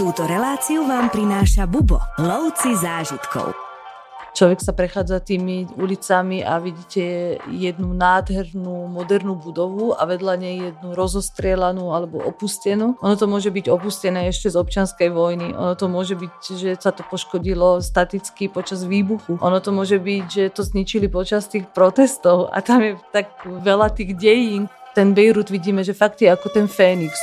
Túto reláciu vám prináša Bubo, lovci zážitkov. Človek sa prechádza tými ulicami a vidíte jednu nádhernú modernú budovu a vedľa nej jednu rozostrielanú alebo opustenú. Ono to môže byť opustené ešte z občianskej vojny. Ono to môže byť, že sa to poškodilo staticky počas výbuchu. Ono to môže byť, že to zničili počas tých protestov a tam je tak veľa tých dejín. Ten Bejrut vidíme, že fakt je ako ten Fénix.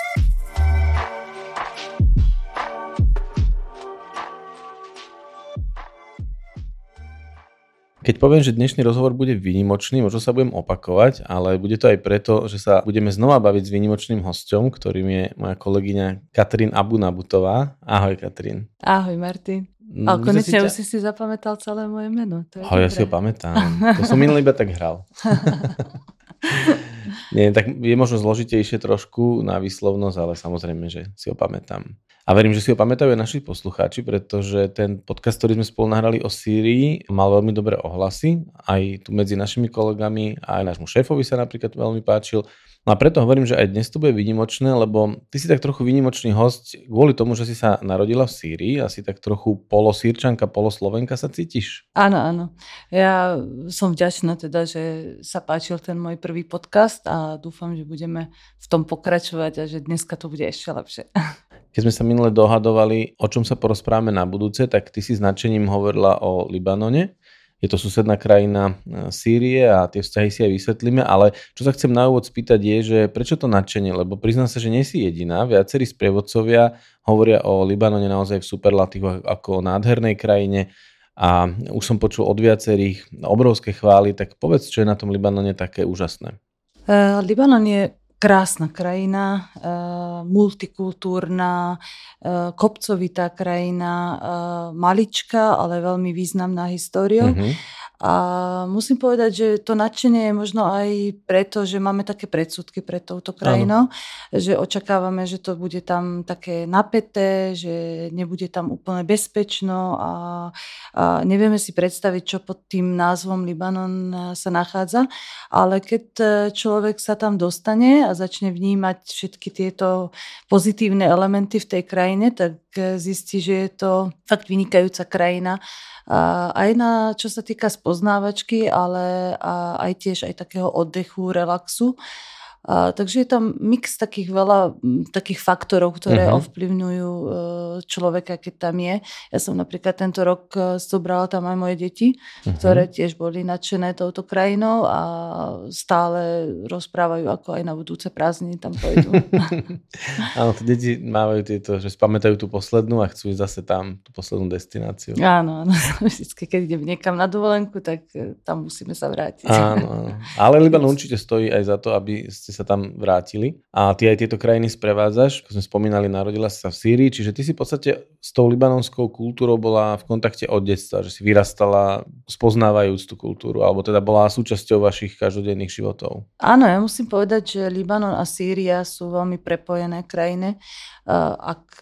Keď poviem, že dnešný rozhovor bude výnimočný, možno sa budem opakovať, ale bude to aj preto, že sa budeme znova baviť s výnimočným hostom, ktorým je moja kolegyňa Katrin Abunabutová. Ahoj Katrin. Ahoj Martin. A konečne už si si zapamätal celé moje meno. To je Ahoj, ja si ho pamätám. To som minulý iba tak hral. Nie, tak je možno zložitejšie trošku na výslovnosť, ale samozrejme, že si ho pamätám. A verím, že si ho pamätajú aj naši poslucháči, pretože ten podcast, ktorý sme spolu nahrali o Sýrii, mal veľmi dobré ohlasy. Aj tu medzi našimi kolegami, aj nášmu šéfovi sa napríklad veľmi páčil. No a preto hovorím, že aj dnes to bude výnimočné, lebo ty si tak trochu výnimočný host kvôli tomu, že si sa narodila v Sýrii a si tak trochu polosírčanka, poloslovenka sa cítiš? Áno, áno. Ja som vďačná teda, že sa páčil ten môj prvý podcast a dúfam, že budeme v tom pokračovať a že dneska to bude ešte lepšie. Keď sme sa minule dohadovali, o čom sa porozprávame na budúce, tak ty si značením hovorila o Libanone je to susedná krajina e, Sýrie a tie vzťahy si aj vysvetlíme, ale čo sa chcem na úvod spýtať je, že prečo to nadšenie, lebo priznám sa, že nie si jediná, viacerí sprievodcovia hovoria o Libanone naozaj v superlatívoch ako o nádhernej krajine a už som počul od viacerých obrovské chvály, tak povedz, čo je na tom Libanone také úžasné. Uh, Libanon je krásna krajina, uh, multikultúrna, uh, kopcovitá krajina, uh, maličká, ale veľmi významná históriou. Mm-hmm. A musím povedať, že to nadšenie je možno aj preto, že máme také predsudky pred touto krajinou, ano. že očakávame, že to bude tam také napäté, že nebude tam úplne bezpečno a, a nevieme si predstaviť, čo pod tým názvom Libanon sa nachádza. Ale keď človek sa tam dostane a začne vnímať všetky tieto pozitívne elementy v tej krajine, tak zistí, že je to fakt vynikajúca krajina aj na, čo sa týka spoznávačky, ale aj tiež aj takého oddechu, relaxu. A, takže je tam mix takých veľa takých faktorov, ktoré uh-huh. ovplyvňujú e, človeka, keď tam je. Ja som napríklad tento rok e, zobrala tam aj moje deti, uh-huh. ktoré tiež boli nadšené touto krajinou a stále rozprávajú, ako aj na budúce prázdniny tam pôjdu. Áno, tie deti mávajú tieto, že spamätajú tú poslednú a chcú ísť zase tam, tú poslednú destináciu. Áno, áno. Vždycky, keď idem niekam na dovolenku, tak e, tam musíme sa vrátiť. Áno, áno. Ale Libanon určite stojí aj za to, aby ste sa tam vrátili a ty aj tieto krajiny sprevádzaš, ako sme spomínali, narodila sa v Sýrii, čiže ty si v podstate s tou libanonskou kultúrou bola v kontakte od detstva, že si vyrastala spoznávajúc tú kultúru, alebo teda bola súčasťou vašich každodenných životov. Áno, ja musím povedať, že Libanon a Sýria sú veľmi prepojené krajiny,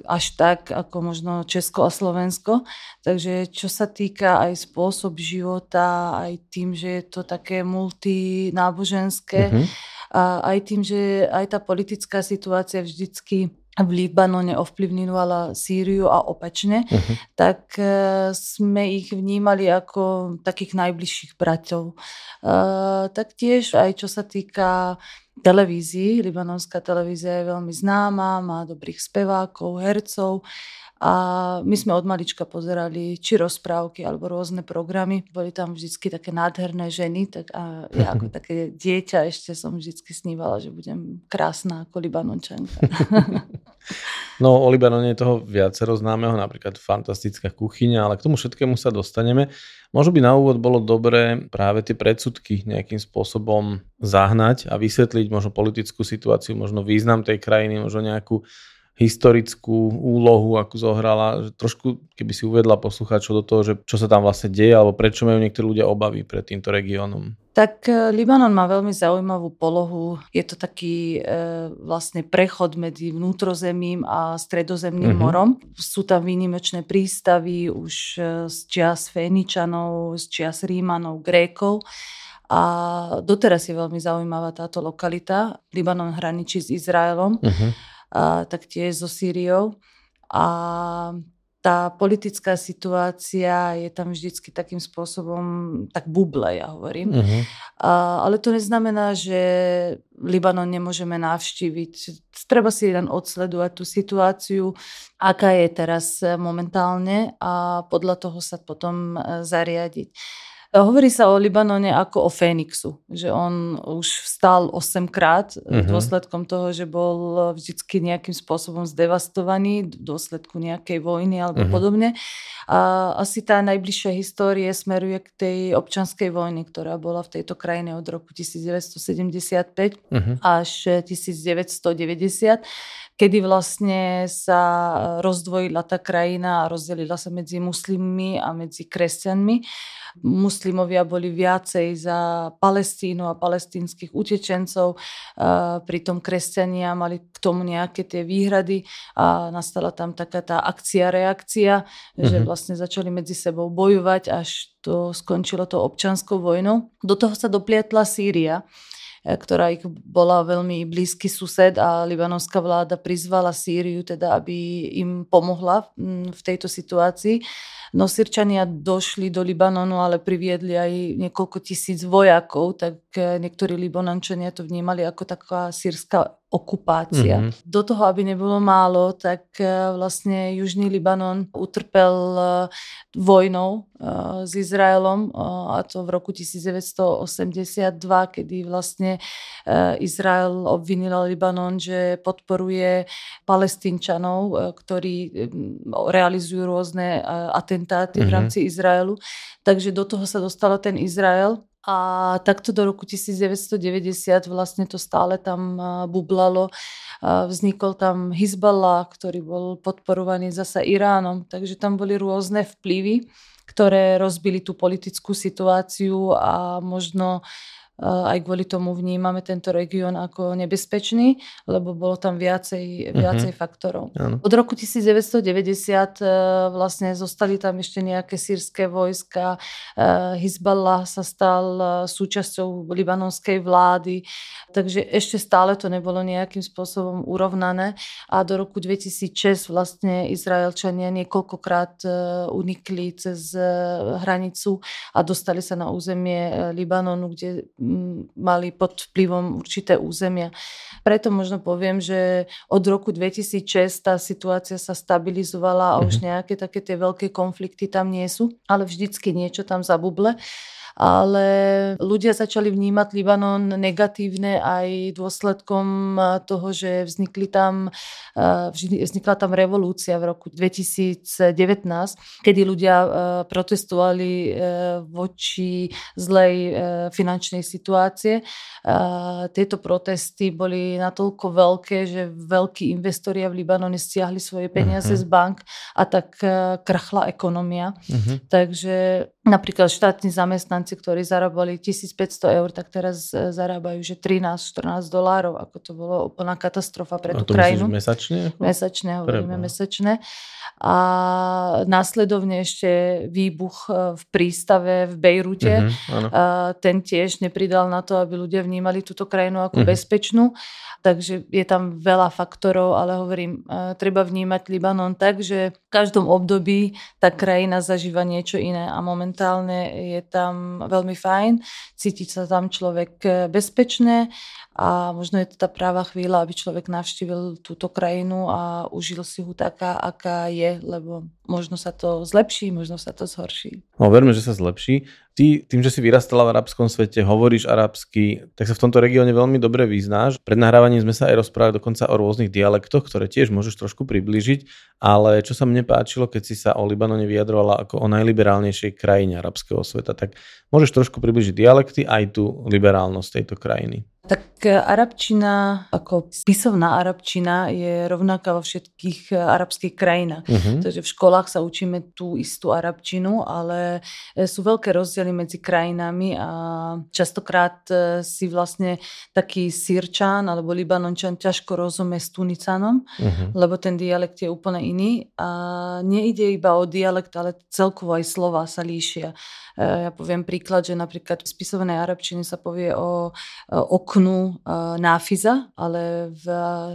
až tak ako možno Česko a Slovensko. Takže čo sa týka aj spôsob života, aj tým, že je to také multináboženské, mm-hmm a aj tým, že aj tá politická situácia vždycky v Libanone ovplyvňovala Sýriu a opačne, uh-huh. tak uh, sme ich vnímali ako takých najbližších bratov. Uh, taktiež aj čo sa týka televízií, libanonská televízia je veľmi známa, má dobrých spevákov, hercov a my sme od malička pozerali či rozprávky alebo rôzne programy. Boli tam vždy také nádherné ženy, tak a ja ako také dieťa ešte som vždy snívala, že budem krásna ako Libanončanka. No o Libanone je toho viacero známeho, napríklad fantastická kuchyňa, ale k tomu všetkému sa dostaneme. Možno by na úvod bolo dobré práve tie predsudky nejakým spôsobom zahnať a vysvetliť možno politickú situáciu, možno význam tej krajiny, možno nejakú historickú úlohu, akú zohrala, že trošku keby si uvedla poslucháčov do toho, že čo sa tam vlastne deje, alebo prečo majú niektorí ľudia obavy pred týmto regiónom. Tak e, Libanon má veľmi zaujímavú polohu. Je to taký e, vlastne prechod medzi vnútrozemím a stredozemným uh-huh. morom. Sú tam výnimočné prístavy už e, z čias Féničanov, z čias Rímanov, Grékov. A doteraz je veľmi zaujímavá táto lokalita. Libanon hraničí s Izraelom. Uh-huh taktiež so Sýriou. A tá politická situácia je tam vždycky takým spôsobom, tak buble, ja hovorím. Uh-huh. A, ale to neznamená, že Libanon nemôžeme navštíviť. Treba si len odsledovať tú situáciu, aká je teraz momentálne a podľa toho sa potom e, zariadiť. Hovorí sa o Libanone ako o Fénixu, že on už vstal 8 krát uh-huh. dôsledkom toho, že bol vždycky nejakým spôsobom zdevastovaný v dôsledku nejakej vojny alebo uh-huh. podobne. A asi tá najbližšia histórie smeruje k tej občanskej vojny, ktorá bola v tejto krajine od roku 1975 uh-huh. až 1990 kedy vlastne sa rozdvojila tá krajina a rozdelila sa medzi muslimmi a medzi kresťanmi muslimovia boli viacej za Palestínu a palestínskych utečencov, pritom kresťania mali k tomu nejaké tie výhrady a nastala tam taká tá akcia-reakcia, mm-hmm. že mhm. vlastne začali medzi sebou bojovať, až to skončilo to občanskou vojnou. Do toho sa doplietla Sýria, ktorá ich bola veľmi blízky sused a libanovská vláda prizvala Sýriu, teda aby im pomohla v tejto situácii. No Sirčania došli do Libanonu, ale priviedli aj niekoľko tisíc vojakov, tak eh, niektorí Libanončania to vnímali ako taká sírska okupácia. Mm-hmm. Do toho, aby nebolo málo, tak e, vlastne Južný Libanon utrpel e, vojnou e, s Izraelom a to v roku 1982, kedy vlastne Izrael obvinil Libanon, že podporuje palestínčanov, ktorí realizujú rôzne atentáty mm-hmm. v mhm. rámci Izraelu. Takže do toho sa dostal ten Izrael a takto do roku 1990 vlastne to stále tam bublalo. Vznikol tam Hezbollah, ktorý bol podporovaný zasa Iránom, takže tam boli rôzne vplyvy, ktoré rozbili tú politickú situáciu a možno aj kvôli tomu vnímame tento región ako nebezpečný, lebo bolo tam viacej, viacej uh-huh. faktorov. Ano. Od roku 1990 e, vlastne zostali tam ešte nejaké sírske vojska, Hezbollah sa stal súčasťou libanonskej vlády, takže ešte stále to nebolo nejakým spôsobom urovnané a do roku 2006 vlastne Izraelčania niekoľkokrát unikli cez hranicu a dostali sa na územie Libanonu, kde mali pod vplyvom určité územia. Preto možno poviem, že od roku 2006 tá situácia sa stabilizovala a už mhm. nejaké také tie veľké konflikty tam nie sú, ale vždycky niečo tam zabuble ale ľudia začali vnímať Libanon negatívne aj dôsledkom toho, že vznikli tam, vznikla tam revolúcia v roku 2019, kedy ľudia protestovali e, voči zlej finančnej situácie. Tieto protesty boli natoľko veľké, že veľkí investori v Libanone stiahli svoje peniaze uh-huh. z bank a tak krachla ekonomia. Uh-huh. Takže napríklad štátni zamestnanci, ktorí zarábali 1500 eur, tak teraz e, zarábajú že 13-14 dolárov, ako to bolo úplná katastrofa pre tú krajinu. mesačne? Mesačne, hovoríme Preba. mesačne. A následovne ešte výbuch e, v prístave v Bejrute. Uh-huh, a ten tiež nepridal na to, aby ľudia vnímali túto krajinu ako uh-huh. bezpečnú. Takže je tam veľa faktorov, ale hovorím, e, treba vnímať Libanon tak, že každom období tá krajina zažíva niečo iné a momentálne je tam veľmi fajn, cítiť sa tam človek e, bezpečné a možno je to tá práva chvíľa, aby človek navštívil túto krajinu a užil si ho taká, aká je, lebo možno sa to zlepší, možno sa to zhorší. No verme, že sa zlepší. Ty, tým, že si vyrastala v arabskom svete, hovoríš arabsky, tak sa v tomto regióne veľmi dobre vyznáš. Pred nahrávaním sme sa aj rozprávali dokonca o rôznych dialektoch, ktoré tiež môžeš trošku priblížiť, ale čo sa mne páčilo, keď si sa o Libanone vyjadrovala ako o najliberálnejšej krajine arabského sveta, tak môžeš trošku približiť dialekty aj tú liberálnosť tejto krajiny. Tak arabčina, ako spisovná arabčina je rovnaká vo všetkých arabských krajinách. Uh-huh. Takže v školách sa učíme tú istú arabčinu, ale sú veľké rozdiely medzi krajinami a častokrát e, si vlastne taký sírčan alebo libanončan ťažko rozumie s tunicanom, uh-huh. lebo ten dialekt je úplne iný a nejde iba o dialekt, ale celkovo aj slova sa líšia. E, ja poviem príklad, že napríklad v spisovanej arabčine sa povie o, o oknu náfiza, ale v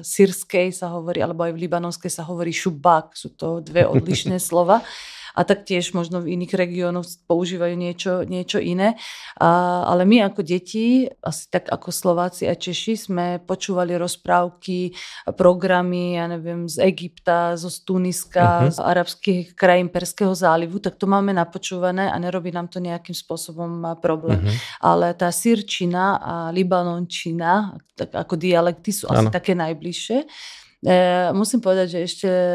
sírskej sa hovorí, alebo aj v libanonskej sa hovorí šubák. Sú to dve odlišné slova a taktiež možno v iných regiónoch používajú niečo, niečo iné. A, ale my ako deti, asi tak ako Slováci a Češi, sme počúvali rozprávky, programy, ja neviem, z Egypta, zo Tuniska, uh-huh. z arabských krajín Perského zálivu, tak to máme napočúvané a nerobí nám to nejakým spôsobom problém. Uh-huh. Ale tá sírčina a libanončina, tak ako dialekty sú ano. asi také najbližšie. E, musím povedať, že ešte e,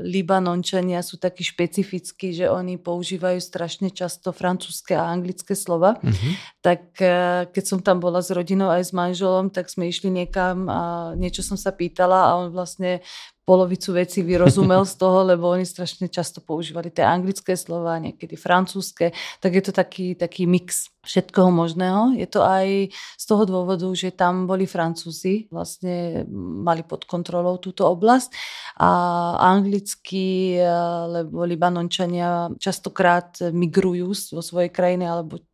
Libanončania sú takí špecifickí, že oni používajú strašne často francúzske a anglické slova. Mm-hmm. Tak e, keď som tam bola s rodinou aj s manželom, tak sme išli niekam a niečo som sa pýtala a on vlastne polovicu vecí vyrozumel z toho, lebo oni strašne často používali tie anglické slova, niekedy francúzske, tak je to taký, taký mix všetkoho možného. Je to aj z toho dôvodu, že tam boli Francúzi, vlastne mali pod kontrolou túto oblasť. A anglicky, lebo Libanončania častokrát migrujú vo svojej krajine alebo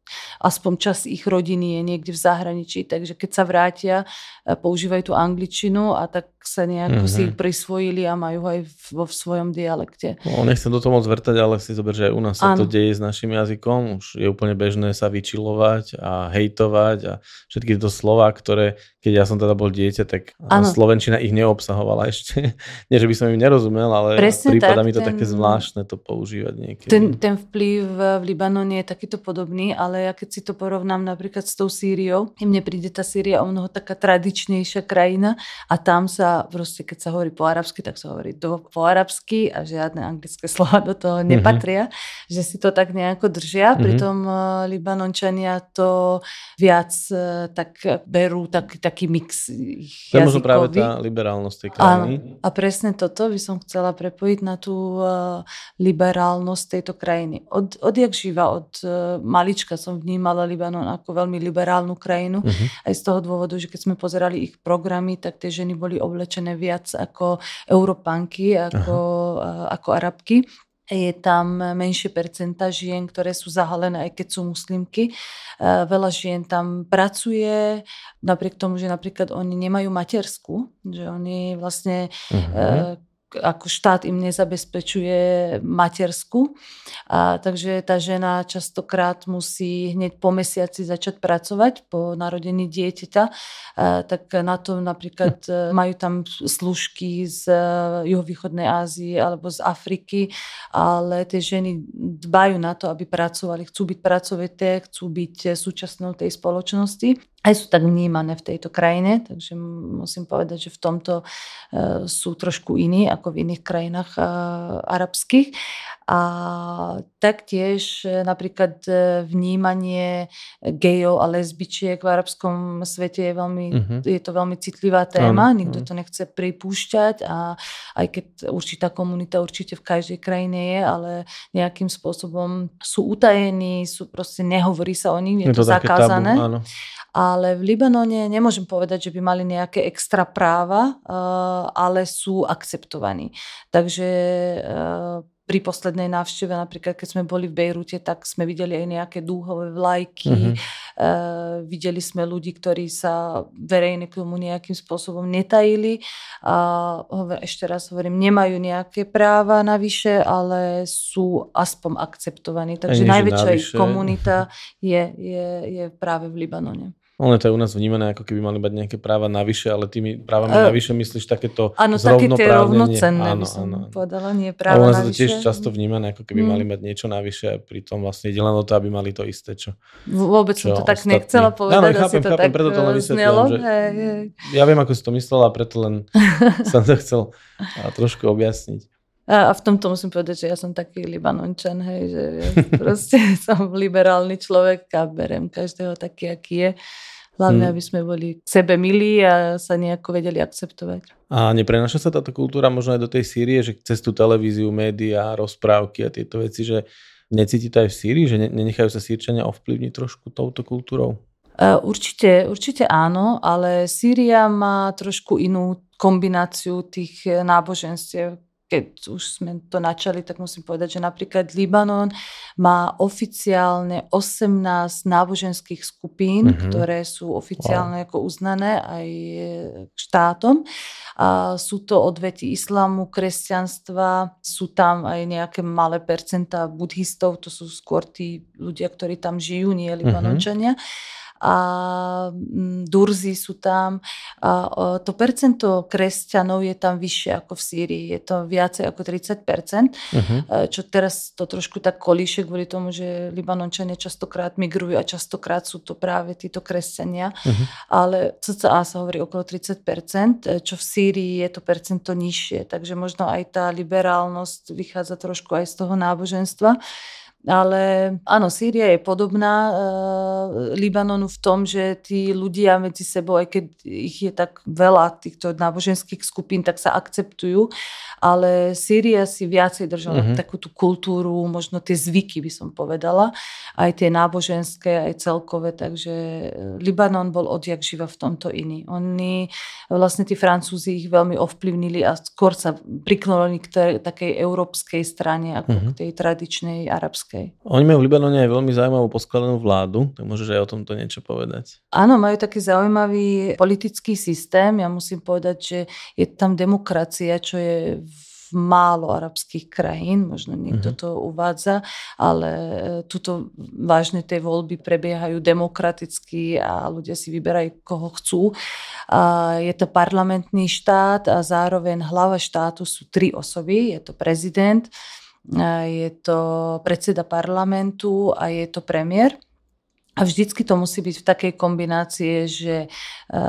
aspoň čas ich rodiny je niekde v zahraničí, takže keď sa vrátia, používajú tú angličinu a tak sa nejako mm-hmm. si ich prisvojili a majú aj vo svojom dialekte. No, nechcem do toho moc vrtať, ale si zober, že aj u nás sa ano. to deje s našim jazykom. Už je úplne bežné sa vyčilovať a hejtovať a všetky tieto slova, ktoré, keď ja som teda bol dieťa, tak ano. Slovenčina ich neobsahovala ešte. Nie, že by som im nerozumel, ale Presne prípada tak, mi to ten, také zvláštne to používať niekedy. Ten, ten vplyv v Libanone je takýto podobný, ale ja keď si to porovnám napríklad s tou Sýriou, mne príde tá Sýria o mnoho taká tradičnejšia krajina a tam sa proste, keď sa hovorí po arabsky, tak sa hovorí do, po arabsky a žiadne anglické slova do toho mhm. nepatria, mm-hmm. že si to tak nejako držia, mm-hmm. pritom uh, Libanončania to viac uh, tak berú taký, taký mix ich To je práve tá liberálnosť tej krajiny. A, a presne toto by som chcela prepojiť na tú uh, liberálnosť tejto krajiny. Od, odjak živa, od uh, malička som vnímala Libanon ako veľmi liberálnu krajinu. Uh-huh. Aj z toho dôvodu, že keď sme pozerali ich programy, tak tie ženy boli oblečené viac ako Európanky, ako, uh, ako Arabky. Je tam menšie percenta žien, ktoré sú zahalené, aj keď sú muslimky. Veľa žien tam pracuje, napriek tomu, že napríklad oni nemajú matersku, že oni vlastne uh-huh ako štát im nezabezpečuje matersku. A, takže tá žena častokrát musí hneď po mesiaci začať pracovať po narodení dieťaťa. A, tak na to napríklad hm. majú tam služky z e, juhovýchodnej Ázie alebo z Afriky, ale tie ženy dbajú na to, aby pracovali. Chcú byť pracovité, chcú byť súčasnou tej spoločnosti aj sú tak vnímané v tejto krajine, takže musím povedať, že v tomto uh, sú trošku iní ako v iných krajinách uh, arabských. A taktiež uh, napríklad uh, vnímanie gejov a lesbičiek v arabskom svete je, veľmi, uh-huh. je to veľmi citlivá téma, uh-huh. nikto to nechce pripúšťať a aj keď určitá komunita určite v každej krajine je, ale nejakým spôsobom sú utajení, sú proste, nehovorí sa o nich, je, je to, to zakázané. Tabu, áno ale v Libanone nemôžem povedať, že by mali nejaké extra práva, eh, ale sú akceptovaní. Takže pri poslednej návšteve, napríklad keď sme boli v Bejrute, tak sme videli aj nejaké dúhové vlajky, mm-hmm. uh, videli sme ľudí, ktorí sa verejne k tomu nejakým spôsobom netajili. A ešte raz hovorím, nemajú nejaké práva navyše, ale sú aspoň akceptovaní. Takže najväčšia komunita je, je, je práve v Libanone. Ono to je u nás vnímané, ako keby mali mať nejaké práva navyše, ale tými právami uh, navyše myslíš takéto Áno, také tie rovnocenné áno, by som áno. povedala, nie práva ale u nás navyše. to tiež často vnímané, ako keby mm. mali mať niečo navyše a pritom vlastne ide len o to, aby mali to isté, čo Vôbec čo som to tak nechcela povedať, áno, chápem, to chápem, tak preto to len znelo. Že... Hej, hej. Ja viem, ako si to myslela, preto len som to chcel trošku objasniť. A, a v tomto musím povedať, že ja som taký libanončan, hej, že ja proste som liberálny človek a berem každého taký, aký je. Hlavne, hmm. aby sme boli sebe milí a sa nejako vedeli akceptovať. A neprenaša sa táto kultúra možno aj do tej Sýrie, že cez tú televíziu, médiá, rozprávky a tieto veci, že necíti to aj v Sýrii, že nenechajú sa Sýrčania ovplyvniť trošku touto kultúrou? Určite, určite áno, ale Sýria má trošku inú kombináciu tých náboženstiev, keď už sme to načali, tak musím povedať, že napríklad Libanon má oficiálne 18 náboženských skupín, mm-hmm. ktoré sú oficiálne wow. ako uznané aj štátom. A sú to odvety islamu, kresťanstva, sú tam aj nejaké malé percentá buddhistov, to sú skôr tí ľudia, ktorí tam žijú, nie mhm. Libanončania. Mm-hmm a mm, Durzy sú tam. A to percento kresťanov je tam vyššie ako v Sýrii. Je to viacej ako 30%, uh-huh. Mhm. čo teraz to trošku tak kolíše kvôli tomu, že Libanončania častokrát migrujú a častokrát sú to práve títo kresťania. Uh-huh. Ale CCA sa hovorí okolo 30%, e, čo v Sýrii je to percento nižšie. Takže možno aj tá liberálnosť vychádza trošku aj z toho náboženstva. Ale áno, Sýria je podobná e, Libanonu v tom, že tí ľudia medzi sebou, aj keď ich je tak veľa, týchto náboženských skupín, tak sa akceptujú. Ale Sýria si viacej držala mm-hmm. takú tú kultúru, možno tie zvyky by som povedala, aj tie náboženské, aj celkové. Takže Libanon bol odjak živa v tomto iný. Oni, vlastne tí Francúzi ich veľmi ovplyvnili a skôr sa priklonili k takej európskej strane, ako mm-hmm. k tej tradičnej arabskej Európskej. Oni majú v Libanone aj veľmi zaujímavú poskladenú vládu, tak môžeš aj o tomto niečo povedať. Áno, majú taký zaujímavý politický systém. Ja musím povedať, že je tam demokracia, čo je v málo arabských krajín, možno niekto uh-huh. to uvádza, ale e, tuto vážne tie voľby prebiehajú demokraticky a ľudia si vyberajú, koho chcú. A je to parlamentný štát a zároveň hlava štátu sú tri osoby. Je to prezident, je to predseda parlamentu a je to premiér. A vždycky to musí byť v takej kombinácii, že e,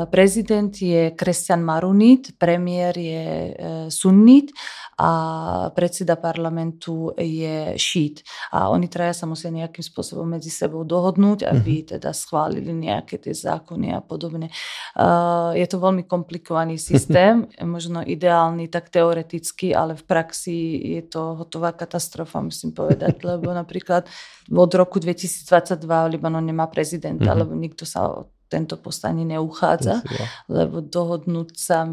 prezident je kresťan marunit, premiér je e, sunnit a predseda parlamentu je šít. A oni traja sa musia nejakým spôsobom medzi sebou dohodnúť, aby mm-hmm. teda schválili nejaké tie zákony a podobne. Uh, je to veľmi komplikovaný systém, možno ideálny tak teoreticky, ale v praxi je to hotová katastrofa, musím povedať, lebo napríklad od roku 2022 Libanon nemá prezidenta, mm-hmm. lebo nikto sa tento post ani neuchádza, lebo dohodnúť sa,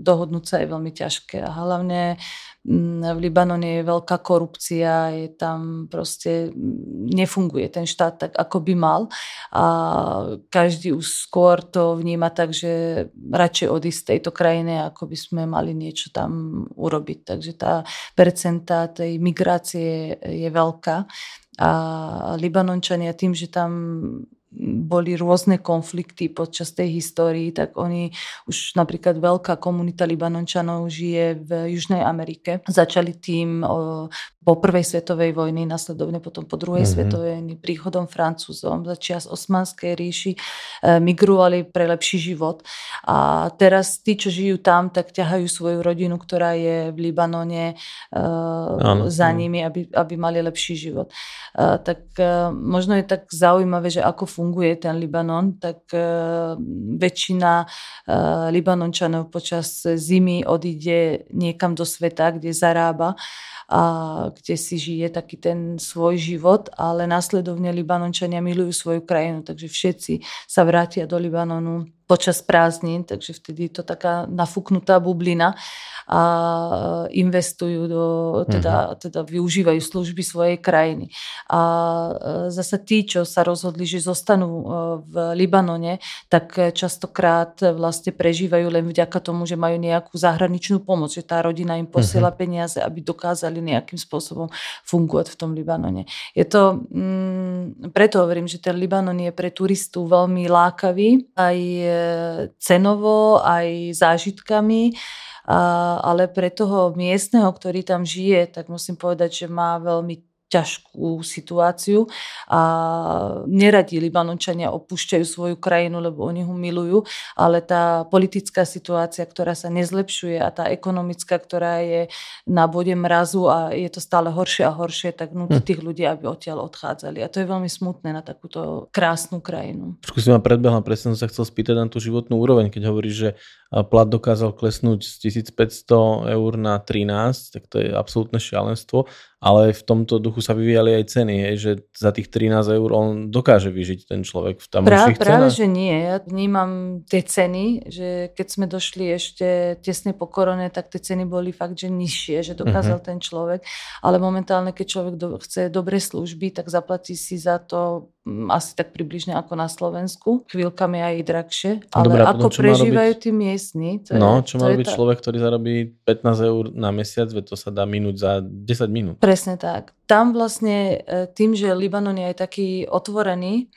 dohodnúť sa je veľmi ťažké. A hlavne mm, v Libanone je veľká korupcia, je tam proste, mm, nefunguje ten štát tak, ako by mal. A každý už skôr to vníma tak, že radšej odísť z tejto krajiny, ako by sme mali niečo tam urobiť. Takže tá percenta tej migrácie je veľká. A Libanončania tým, že tam boli rôzne konflikty počas tej histórii, tak oni už napríklad veľká komunita Libanončanov žije v Južnej Amerike. Začali tým po prvej svetovej vojny, nasledovne potom po druhej mm-hmm. svetovej vojny, príchodom Francúzom, začias Osmanskej ríši, e, migrovali pre lepší život. A teraz tí, čo žijú tam, tak ťahajú svoju rodinu, ktorá je v Libanone e, za nimi, aby, aby mali lepší život. E, tak e, možno je tak zaujímavé, že ako funguje ten Libanon, tak e, väčšina e, Libanončanov počas zimy odíde niekam do sveta, kde zarába a kde si žije taký ten svoj život, ale následovne Libanončania milujú svoju krajinu, takže všetci sa vrátia do Libanonu počas prázdnin, takže vtedy je to taká nafúknutá bublina a investujú do, teda, mhm. teda využívajú služby svojej krajiny. A e, zase tí, čo sa rozhodli, že zostanú e, v Libanone, tak častokrát vlastne prežívajú len vďaka tomu, že majú nejakú zahraničnú pomoc, že tá rodina im posiela uh-huh. peniaze, aby dokázali nejakým spôsobom fungovať v tom Libanone. Je to, mm, preto hovorím, že ten Libanon je pre turistu veľmi lákavý, aj cenovo, aj zážitkami, ale pre toho miestneho, ktorý tam žije, tak musím povedať, že má veľmi ťažkú situáciu a neradi Libanončania opúšťajú svoju krajinu, lebo oni ho milujú, ale tá politická situácia, ktorá sa nezlepšuje a tá ekonomická, ktorá je na bode mrazu a je to stále horšie a horšie, tak nutí hm. tých ľudí, aby odtiaľ odchádzali. A to je veľmi smutné na takúto krásnu krajinu. Trošku si ma predbehla, presne som sa chcel spýtať na tú životnú úroveň, keď hovoríš, že plat dokázal klesnúť z 1500 eur na 13, tak to je absolútne šialenstvo, ale v tomto duchu sa vyvíjali aj ceny, hej, že za tých 13 eur on dokáže vyžiť ten človek v tamojších Prá, Práve, že nie. Ja vnímam tie ceny, že keď sme došli ešte tesne po korone, tak tie ceny boli fakt, že nižšie, že dokázal uh-huh. ten človek, ale momentálne, keď človek do, chce dobre služby, tak zaplatí si za to asi tak približne ako na Slovensku. Chvíľkami aj drahšie. Ale Dobre, ako prežívajú robiť... tí miestni? To no, je, čo má tá... človek, ktorý zarobí 15 eur na mesiac, veď to sa dá minúť za 10 minút. Presne tak. Tam vlastne e, tým, že Libanon je aj taký otvorený,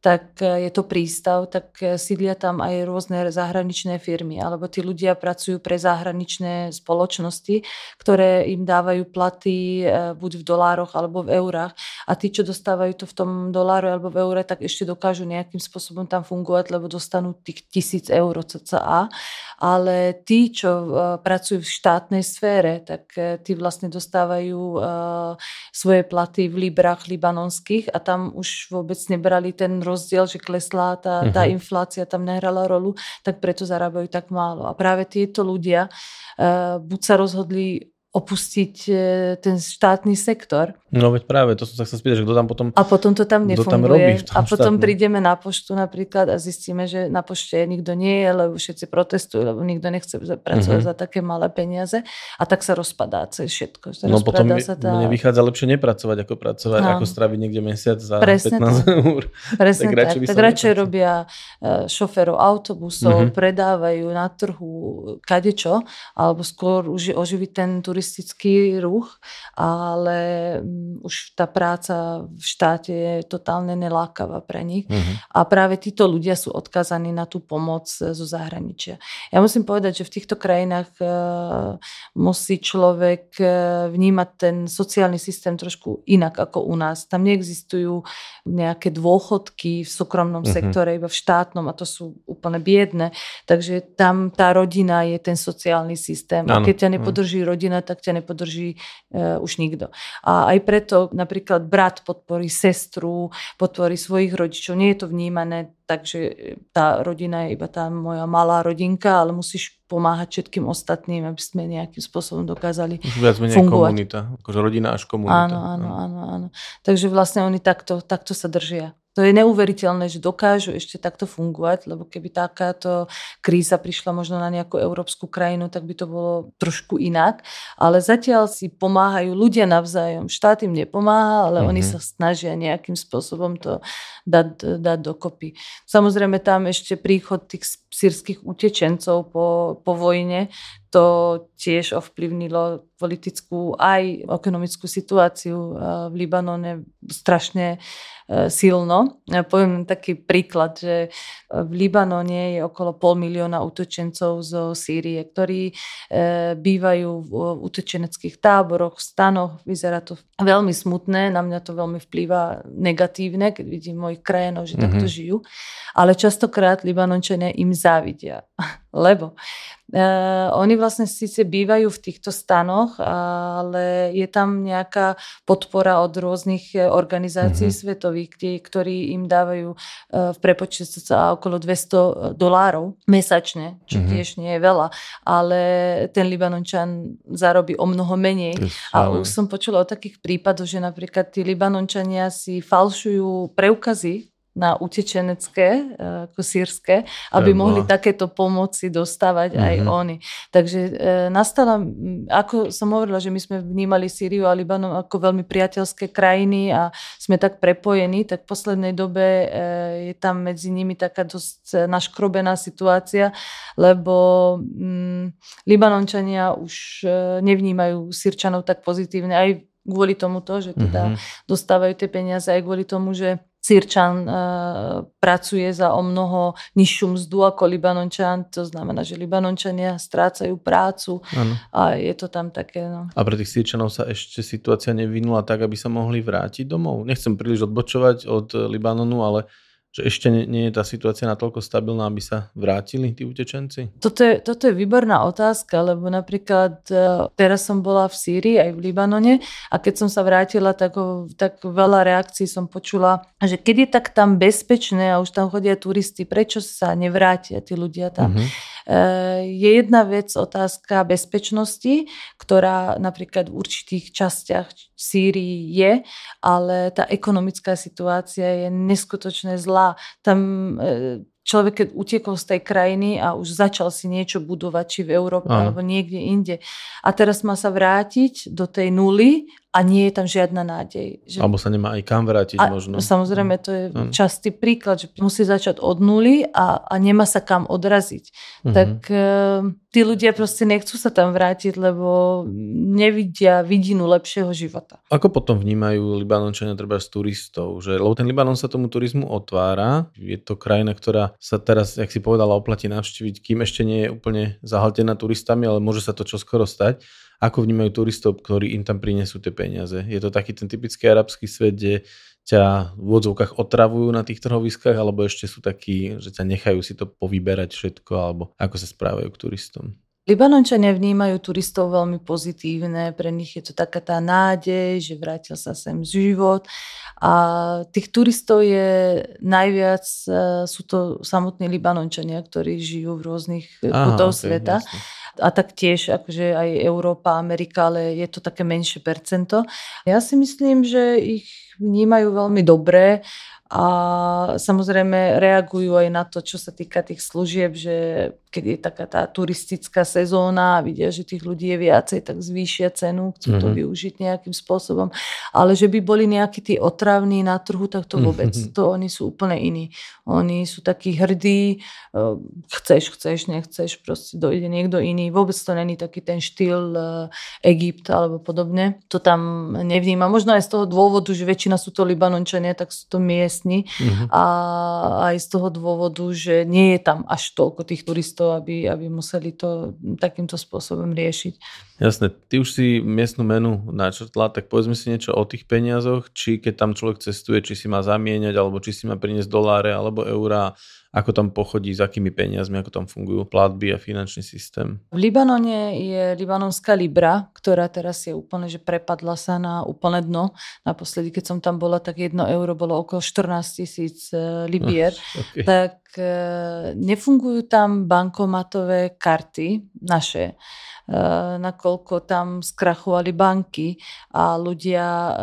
tak e, je to prístav, tak e, sídlia tam aj rôzne zahraničné firmy, alebo tí ľudia pracujú pre zahraničné spoločnosti, ktoré im dávajú platy e, buď v dolároch alebo v eurách a tí, čo dostávajú to v tom doláru alebo v eure, tak ešte dokážu nejakým spôsobom tam fungovať, lebo dostanú tých tisíc eur cca. Ale tí, čo pracujú v štátnej sfére, tak tí vlastne dostávajú svoje platy v librách libanonských a tam už vôbec nebrali ten rozdiel, že klesla tá, tá mhm. inflácia, tam nehrala rolu, tak preto zarábajú tak málo. A práve tieto ľudia buď sa rozhodli opustiť e, ten štátny sektor. No veď práve, to som sa chcel spýtať, že kto tam potom A potom to tam nefunguje. Tam robí a potom štátne. prídeme na poštu napríklad a zistíme, že na pošte nikto nie je, lebo všetci protestujú, lebo nikto nechce pracovať uh-huh. za také malé peniaze a tak sa rozpadá celé všetko. No potom sa tá... mne vychádza lepšie nepracovať, ako pracovať, no. ako straviť niekde mesiac za Presne 15 eur. Presne tak. Radšej, tak, tak radšej robia e, šoferov autobusov, uh-huh. predávajú na trhu kadečo, alebo skôr už oživiť ten turist turistický ruch, ale mm, už tá práca v štáte je totálne nelákavá pre nich. Uh-huh. A práve títo ľudia sú odkazaní na tú pomoc e, zo zahraničia. Ja musím povedať, že v týchto krajinách uh, musí človek uh, vnímať ten sociálny systém trošku inak ako u nás. Tam neexistujú nejaké dôchodky v súkromnom uh-huh. sektore, iba v štátnom a to sú úplne biedne. Takže tam tá rodina je ten sociálny systém. Ano. A keď ťa nepodrží rodina, tak ťa nepodrží uh, už nikto. A aj preto napríklad brat podporí sestru, podporí svojich rodičov. Nie je to vnímané takže tá rodina je iba tá moja malá rodinka, ale musíš pomáhať všetkým ostatným, aby sme nejakým spôsobom dokázali Už viac menej fungovať. komunita, akože rodina až komunita. Áno, áno, áno, áno. Takže vlastne oni takto, takto sa držia. To je neuveriteľné, že dokážu ešte takto fungovať, lebo keby takáto kríza prišla možno na nejakú európsku krajinu, tak by to bolo trošku inak. Ale zatiaľ si pomáhajú ľudia navzájom. Štát im nepomáha, ale mm-hmm. oni sa snažia nejakým spôsobom to dať, dať dokopy. Samozrejme tam ešte príchod tých sírskych utečencov po, po vojne, to tiež ovplyvnilo politickú aj ekonomickú situáciu v Libanone strašne e, silno. Ja poviem taký príklad, že v Libanone je okolo pol milióna utečencov zo Sýrie, ktorí e, bývajú v utečeneckých táboroch, stanoch. Vyzerá to veľmi smutné, na mňa to veľmi vplýva negatívne, keď vidím mojich krajinov, že mm-hmm. takto žijú. Ale častokrát Libanončania im závidia, lebo Uh, oni vlastne síce bývajú v týchto stanoch, ale je tam nejaká podpora od rôznych e, organizácií mm-hmm. svetových, kde, ktorí im dávajú uh, v prepočte okolo 200 dolárov mesačne, čo mm-hmm. tiež nie je veľa, ale ten Libanončan zarobí o mnoho menej. A už som počula o takých prípadoch, že napríklad tí Libanončania si falšujú preukazy na utečenecké, e, ako sírske, aby Eba. mohli takéto pomoci dostávať mm-hmm. aj mhm. oni. Takže e, nastala, ako som hovorila, že my sme vnímali Sýriu a Libanon ako veľmi priateľské krajiny a sme tak prepojení, tak v poslednej dobe e, je tam medzi nimi taká dosť naškrobená situácia, lebo mm, Libanončania už e, nevnímajú Sýrčanov tak pozitívne aj kvôli tomuto, že teda mm-hmm. dostávajú tie peniaze aj kvôli tomu, že Sýrčan e, pracuje za o mnoho nižšiu mzdu ako Libanončan, to znamená, že Libanončania strácajú prácu ano. a je to tam také. No. A pre tých Sýrčanov sa ešte situácia nevinula tak, aby sa mohli vrátiť domov? Nechcem príliš odbočovať od Libanonu, ale že ešte nie, nie je tá situácia natoľko stabilná, aby sa vrátili tí utečenci? Toto je, toto je výborná otázka, lebo napríklad e, teraz som bola v Sýrii aj v Libanone a keď som sa vrátila, tak, tak veľa reakcií som počula, že keď je tak tam bezpečné a už tam chodia turisti, prečo sa nevrátia tí ľdia tam? Uh-huh. Je jedna vec otázka bezpečnosti, ktorá napríklad v určitých častiach Sýrii je, ale tá ekonomická situácia je neskutočne zlá. Tam e, človek, keď utiekol z tej krajiny a už začal si niečo budovať, či v Európe Aha. alebo niekde inde. A teraz má sa vrátiť do tej nuly a nie je tam žiadna nádej. Že... Alebo sa nemá aj kam vrátiť a možno. Samozrejme, to je ano. častý príklad, že musí začať od nuly a, a nemá sa kam odraziť. Uh-huh. Tak e, tí ľudia proste nechcú sa tam vrátiť, lebo nevidia vidinu lepšieho života. Ako potom vnímajú Libanončania treba z turistov? Že, lebo ten Libanon sa tomu turizmu otvára. Je to krajina, ktorá sa teraz, jak si povedala, oplatí navštíviť, kým ešte nie je úplne zahltená turistami, ale môže sa to čoskoro stať ako vnímajú turistov, ktorí im tam prinesú tie peniaze. Je to taký ten typický arabský svet, kde ťa v odzvukách otravujú na tých trhoviskách, alebo ešte sú takí, že ťa nechajú si to povyberať všetko, alebo ako sa správajú k turistom. Libanončania vnímajú turistov veľmi pozitívne, pre nich je to taká tá nádej, že vrátil sa sem život a tých turistov je najviac, e, sú to samotní Libanončania, ktorí žijú v rôznych kútoch okay, sveta. Jasne a taktiež akože aj Európa, Amerika, ale je to také menšie percento. Ja si myslím, že ich vnímajú veľmi dobre a samozrejme reagujú aj na to, čo sa týka tých služieb, že keď je taká tá turistická sezóna a vidia, že tých ľudí je viacej, tak zvýšia cenu, chcú mm-hmm. to mhm. využiť nejakým spôsobom. Ale že by boli nejakí tí otravní na trhu, tak to vôbec. Mm-hmm. To oni sú úplne iní. Oni sú takí hrdí, eh, chceš, chceš, nechceš, proste dojde niekto iný. Vôbec to není taký ten štýl eh, Egypt alebo podobne. To tam nevníma. Možno aj z toho dôvodu, že väčšina sú to Libanončania, tak sú to miestni. Mm-hmm. A aj z toho dôvodu, že nie je tam až toľko tých turistov to, aby, aby museli to takýmto spôsobom riešiť. Jasné, ty už si miestnu menu načrtla, tak povedzme si niečo o tých peniazoch, či keď tam človek cestuje, či si má zamieňať, alebo či si má priniesť doláre alebo eurá, ako tam pochodí, s akými peniazmi, ako tam fungujú platby a finančný systém. V Libanone je libanonská libra, ktorá teraz je úplne, že prepadla sa na úplne dno. Naposledy, keď som tam bola, tak jedno euro bolo okolo 14 tisíc eh, libier. Okay. Tak nefungujú tam bankomatové karty naše Eh, nakoľko tam skrachovali banky a ľudia eh,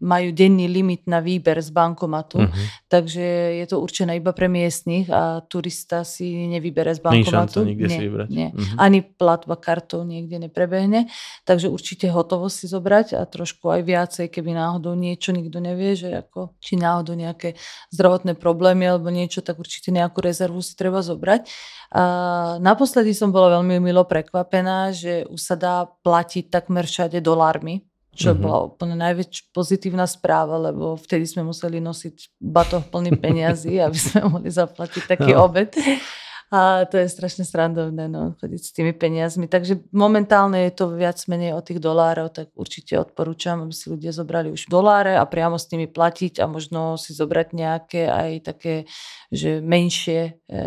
majú denný limit na výber z bankomatu, uh-huh. takže je to určené iba pre miestnych a turista si nevybere z bankomatu. Nie nie, si vybrať. Nie. Uh-huh. Ani platba kartou niekde neprebehne, takže určite hotovo si zobrať a trošku aj viacej, keby náhodou niečo nikto nevie, že ako, či náhodou nejaké zdravotné problémy alebo niečo, tak určite nejakú rezervu si treba zobrať. A naposledy som bola veľmi milo prekvapená, že už sa dá platiť takmer všade dolármi, čo uh-huh. bola úplne najväčšia pozitívna správa, lebo vtedy sme museli nosiť batoh plný peniazy, aby sme mohli zaplatiť taký no. obed. A to je strašne srandovné, no, chodiť s tými peniazmi. Takže momentálne je to viac menej o tých dolárov, tak určite odporúčam, aby si ľudia zobrali už doláre a priamo s nimi platiť a možno si zobrať nejaké aj také, že menšie e,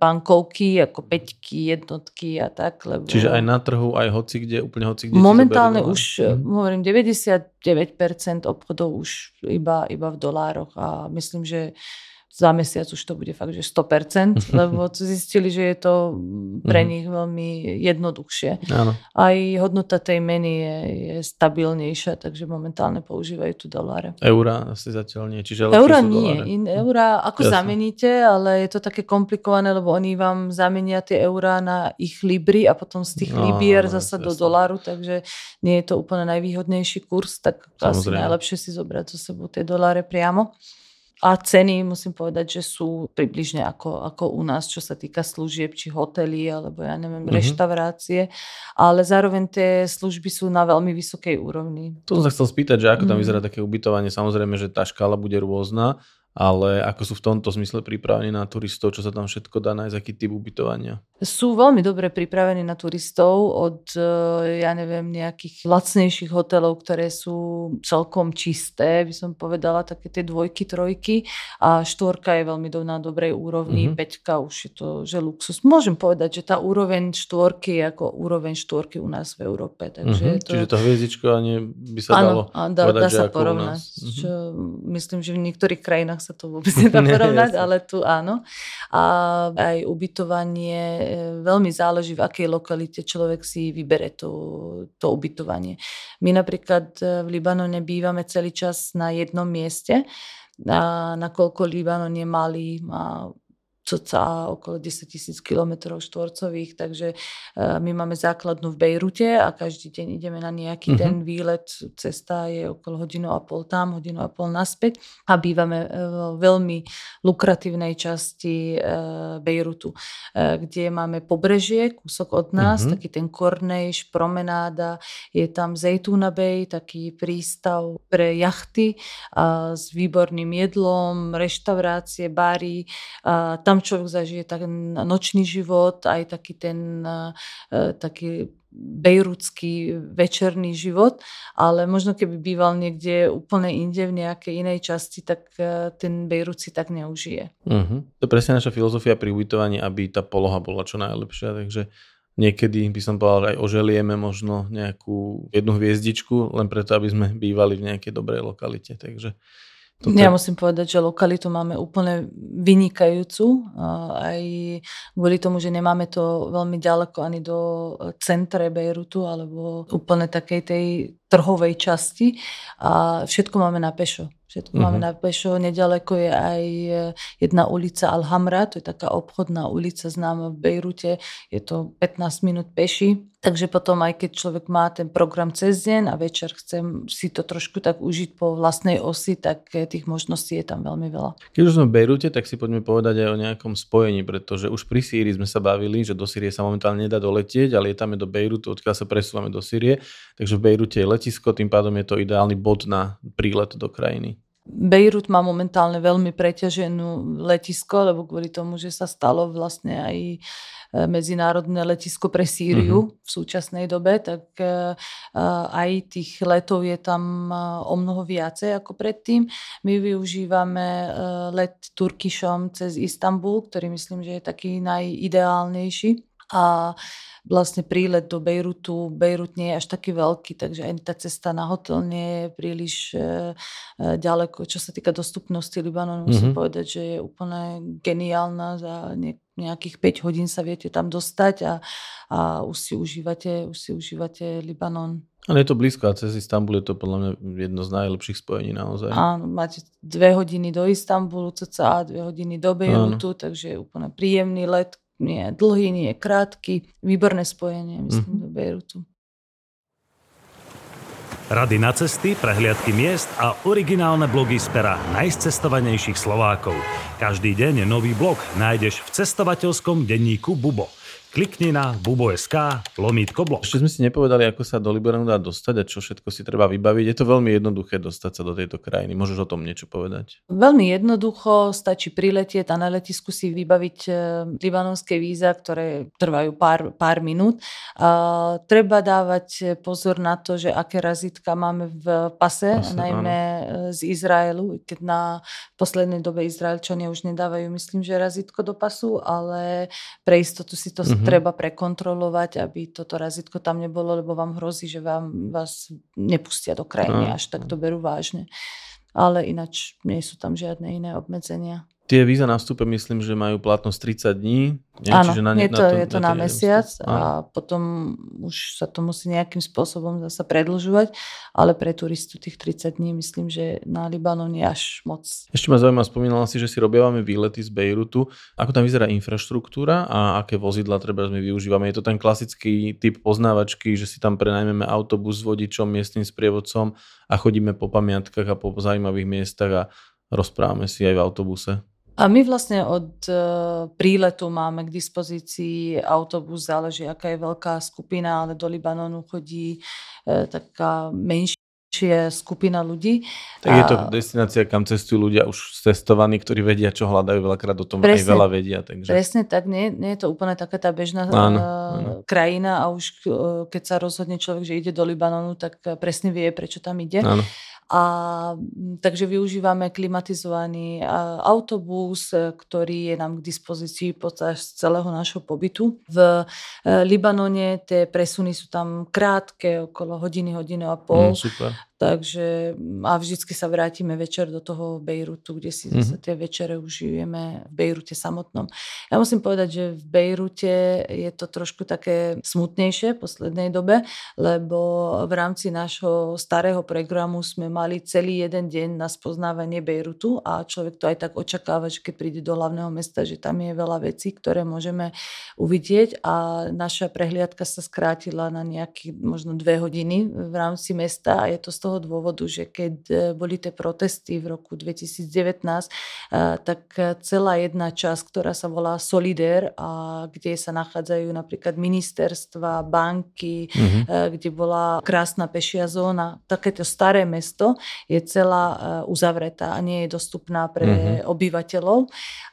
bankovky, ako peťky, jednotky a tak. Lebo... Čiže aj na trhu, aj hoci kde, úplne hoci kde. Momentálne už, hmm. hovorím, 99% obchodov už iba, iba v dolároch a myslím, že za mesiac už to bude fakt, že 100%, lebo zistili, že je to pre mhm. nich veľmi jednoduchšie. Áno. Aj hodnota tej meny je, je stabilnejšia, takže momentálne používajú tu doláre. Eura asi zatiaľ nie, čiže Eura nie, in, eura ako Jasne. zameníte, ale je to také komplikované, lebo oni vám zamenia tie eurá na ich libry a potom z tých no, libier zasa do doláru, takže nie je to úplne najvýhodnejší kurz, tak Samozrejme. asi najlepšie si zobrať zo sebou tie doláre priamo. A ceny musím povedať, že sú približne ako, ako u nás, čo sa týka služieb, či hotely, alebo ja neviem, mm-hmm. reštaurácie. Ale zároveň tie služby sú na veľmi vysokej úrovni. To som sa chcel spýtať, že ako tam mm. vyzerá také ubytovanie. Samozrejme, že tá škála bude rôzna, ale ako sú v tomto zmysle pripravení na turistov, čo sa tam všetko dá nájsť, aký typ ubytovania? Sú veľmi dobre pripravení na turistov od, e, ja neviem, nejakých lacnejších hotelov, ktoré sú celkom čisté, by som povedala, také tie dvojky, trojky a štvorka je veľmi do, na dobrej úrovni, mm-hmm. peťka už je to, že luxus. Môžem povedať, že tá úroveň štvorky je ako úroveň štvorky u nás v Európe. Takže mm-hmm. to... Čiže to hviezdičko ani by sa ano, dalo dá, povedať, dá sa porovnať. Čo, mm-hmm. Myslím, že v niektorých krajinách sa to vôbec nedá porovnať, ale tu áno. A aj ubytovanie, e, veľmi záleží, v akej lokalite človek si vybere to, to ubytovanie. My napríklad e, v Libanone bývame celý čas na jednom mieste, a nakoľko Libanon je malý, má cca okolo 10 tisíc kilometrov štvorcových, takže uh, my máme základnu v Bejrute a každý deň ideme na nejaký uh-huh. ten výlet. Cesta je okolo hodinu a pol tam, hodinu a pol naspäť a bývame uh, v veľmi lukratívnej časti uh, Bejrutu, kde máme pobrežie, kúsok od nás, uh-huh. taký ten Kornejš, promenáda, je tam Zejtúna Bay, taký prístav pre jachty a s výborným jedlom, reštaurácie, bary. A tam tam človek zažije ten nočný život, aj taký ten uh, taký bejrúdsky večerný život, ale možno keby býval niekde úplne inde, v nejakej inej časti, tak uh, ten Bejrút tak neužije. Uh-huh. To je presne naša filozofia pri ubytovaní, aby tá poloha bola čo najlepšia, takže niekedy by som povedal, aj oželieme možno nejakú jednu hviezdičku, len preto, aby sme bývali v nejakej dobrej lokalite. Takže toto... Ja musím povedať, že lokalitu máme úplne vynikajúcu. Aj kvôli tomu, že nemáme to veľmi ďaleko ani do centre Bejrutu alebo úplne takej tej trhovej časti. A všetko máme na pešo. Všetko uh-huh. máme na pešo. Nedaleko je aj jedna ulica Alhamra, to je taká obchodná ulica známa v Bejrute. Je to 15 minút peši Takže potom aj keď človek má ten program cez deň a večer chcem si to trošku tak užiť po vlastnej osi, tak eh, tých možností je tam veľmi veľa. Keď už sme v Bejrute, tak si poďme povedať aj o nejakom spojení, pretože už pri Sýrii sme sa bavili, že do Sýrie sa momentálne nedá doletieť, ale lietame do Bejrutu, odkiaľ sa presúvame do Sýrie. Takže v Bejrute je letisko, tým pádom je to ideálny bod na prílet do krajiny. Bejrut má momentálne veľmi preťaženú letisko, lebo kvôli tomu, že sa stalo vlastne aj medzinárodné letisko pre Sýriu uh-huh. v súčasnej dobe, tak e, aj tých letov je tam o mnoho viacej ako predtým. My využívame let Turkišom cez Istanbul, ktorý myslím, že je taký najideálnejší. A vlastne prílet do Bejrutu, Bejrut nie je až taký veľký, takže aj tá cesta na hotel nie je príliš e, ďaleko. Čo sa týka dostupnosti Libanonu, mm-hmm. musím mhm. povedať, že je úplne geniálna. Za nejakých 5 hodín sa viete tam dostať a, a už, si užívate, už si užívate Libanon. Ale je to blízko a cez Istanbul je to podľa mňa jedno z najlepších spojení naozaj. Áno, máte dve hodiny do Istanbulu, cca dve hodiny do Bejrutu, takže je úplne príjemný let, nie je dlhý, nie je krátky. Výborné spojenie, myslím, mm-hmm. do Bejrutu. Rady na cesty, prehliadky miest a originálne blogy z pera najcestovanejších Slovákov. Každý deň nový blog nájdeš v cestovateľskom denníku Bubo. Klikni na bubo.sk lomítko blog. Ešte sme si nepovedali, ako sa do Libanonu dá dostať a čo všetko si treba vybaviť. Je to veľmi jednoduché dostať sa do tejto krajiny. Môžeš o tom niečo povedať? Veľmi jednoducho, stačí priletieť a na letisku si vybaviť e, libanonské víza, ktoré trvajú pár, pár minút. A treba dávať pozor na to, že aké razitka máme v pase, Pase najmä áno. E, z Izraelu, keď na poslednej dobe Izraelčania už nedávajú, myslím, že razitko do pasu, ale pre istotu si to mm mm-hmm. treba prekontrolovať, aby toto razitko tam nebolo, lebo vám hrozí, že vám, vás nepustia do krajiny, až tak to berú vážne. Ale ináč nie sú tam žiadne iné obmedzenia. Tie víza na vstupe myslím, že majú platnosť 30 dní. Nie? Áno, Čiže na, je to na, to, je to na, na mesiac a potom už sa to musí nejakým spôsobom zase predlžovať, ale pre turistu tých 30 dní myslím, že na Libanon je až moc. Ešte ma zaujíma, spomínala si, že si robievame výlety z Bejrutu. Ako tam vyzerá infraštruktúra a aké vozidla treba my využívame? Je to ten klasický typ poznávačky, že si tam prenajmeme autobus s vodičom, miestnym sprievodcom a chodíme po pamiatkách a po zaujímavých miestach a rozprávame si aj v autobuse. A my vlastne od uh, príletu máme k dispozícii autobus, záleží aká je veľká skupina, ale do Libanonu chodí uh, taká menšia skupina ľudí. Tak je to destinácia, kam cestujú ľudia už cestovaní, ktorí vedia, čo hľadajú, veľakrát o tom presne, aj veľa vedia. Takže... Presne tak, nie, nie je to úplne taká tá bežná áno, áno. krajina a už keď sa rozhodne človek, že ide do Libanonu, tak presne vie, prečo tam ide. Áno. A takže využívame klimatizovaný autobus, e, ktorý je nám k dispozícii počas celého našho pobytu. V e, Libanone tie presuny sú tam krátke, okolo hodiny, hodiny a pol. Mm, super. Takže a vždycky sa vrátime večer do toho Bejrutu, kde si mm-hmm. tie večere užijeme v Bejrute samotnom. Ja musím povedať, že v Bejrute je to trošku také smutnejšie v poslednej dobe, lebo v rámci nášho starého programu sme mali celý jeden deň na spoznávanie Bejrutu a človek to aj tak očakáva, že keď príde do hlavného mesta, že tam je veľa vecí, ktoré môžeme uvidieť a naša prehliadka sa skrátila na nejaké možno dve hodiny v rámci mesta a je to z toho dôvodu, že keď e, boli tie protesty v roku 2019, e, tak celá jedna časť, ktorá sa volá Solider a kde sa nachádzajú napríklad ministerstva, banky, mm-hmm. kde bola krásna pešia zóna, takéto staré mesto je celá uzavretá a nie je dostupná pre mm-hmm. obyvateľov.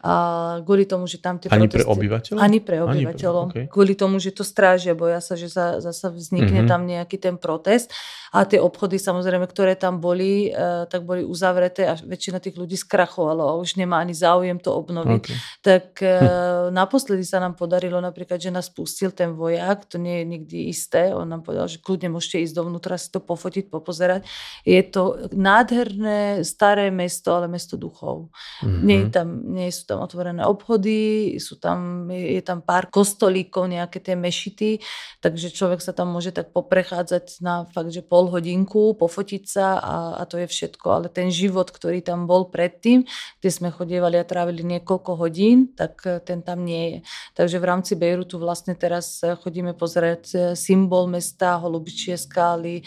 A kvôli tomu, že tam tie Ani protesty... pre obyvateľov? Ani pre obyvateľov. Ani pre, okay. Kvôli tomu, že to strážia, boja sa, že sa, zasa vznikne mm-hmm. tam nejaký ten protest a tie obchody samozrejme, ktoré tam boli, uh, tak boli uzavreté a väčšina tých ľudí skrachovalo a už nemá ani záujem to obnoviť. Okay. Tak uh, naposledy sa nám podarilo napríklad, že nás pustil ten vojak, to nie je nikdy isté, on nám povedal, že kľudne môžete ísť dovnútra si to pofotiť, popozerať. Je to nádherné staré mesto, ale mesto duchov. Mm-hmm. Nie, tam, nie sú tam otvorené obchody, sú tam, je, je tam pár kostolíkov, nejaké tie mešity, takže človek sa tam môže tak poprechádzať na fakt, že pol pol hodinku, pofotiť sa a, a to je všetko. Ale ten život, ktorý tam bol predtým, kde sme chodievali a trávili niekoľko hodín, tak e, ten tam nie je. Takže v rámci Bejrutu vlastne teraz e, chodíme pozrieť e, symbol mesta, holubičie skály,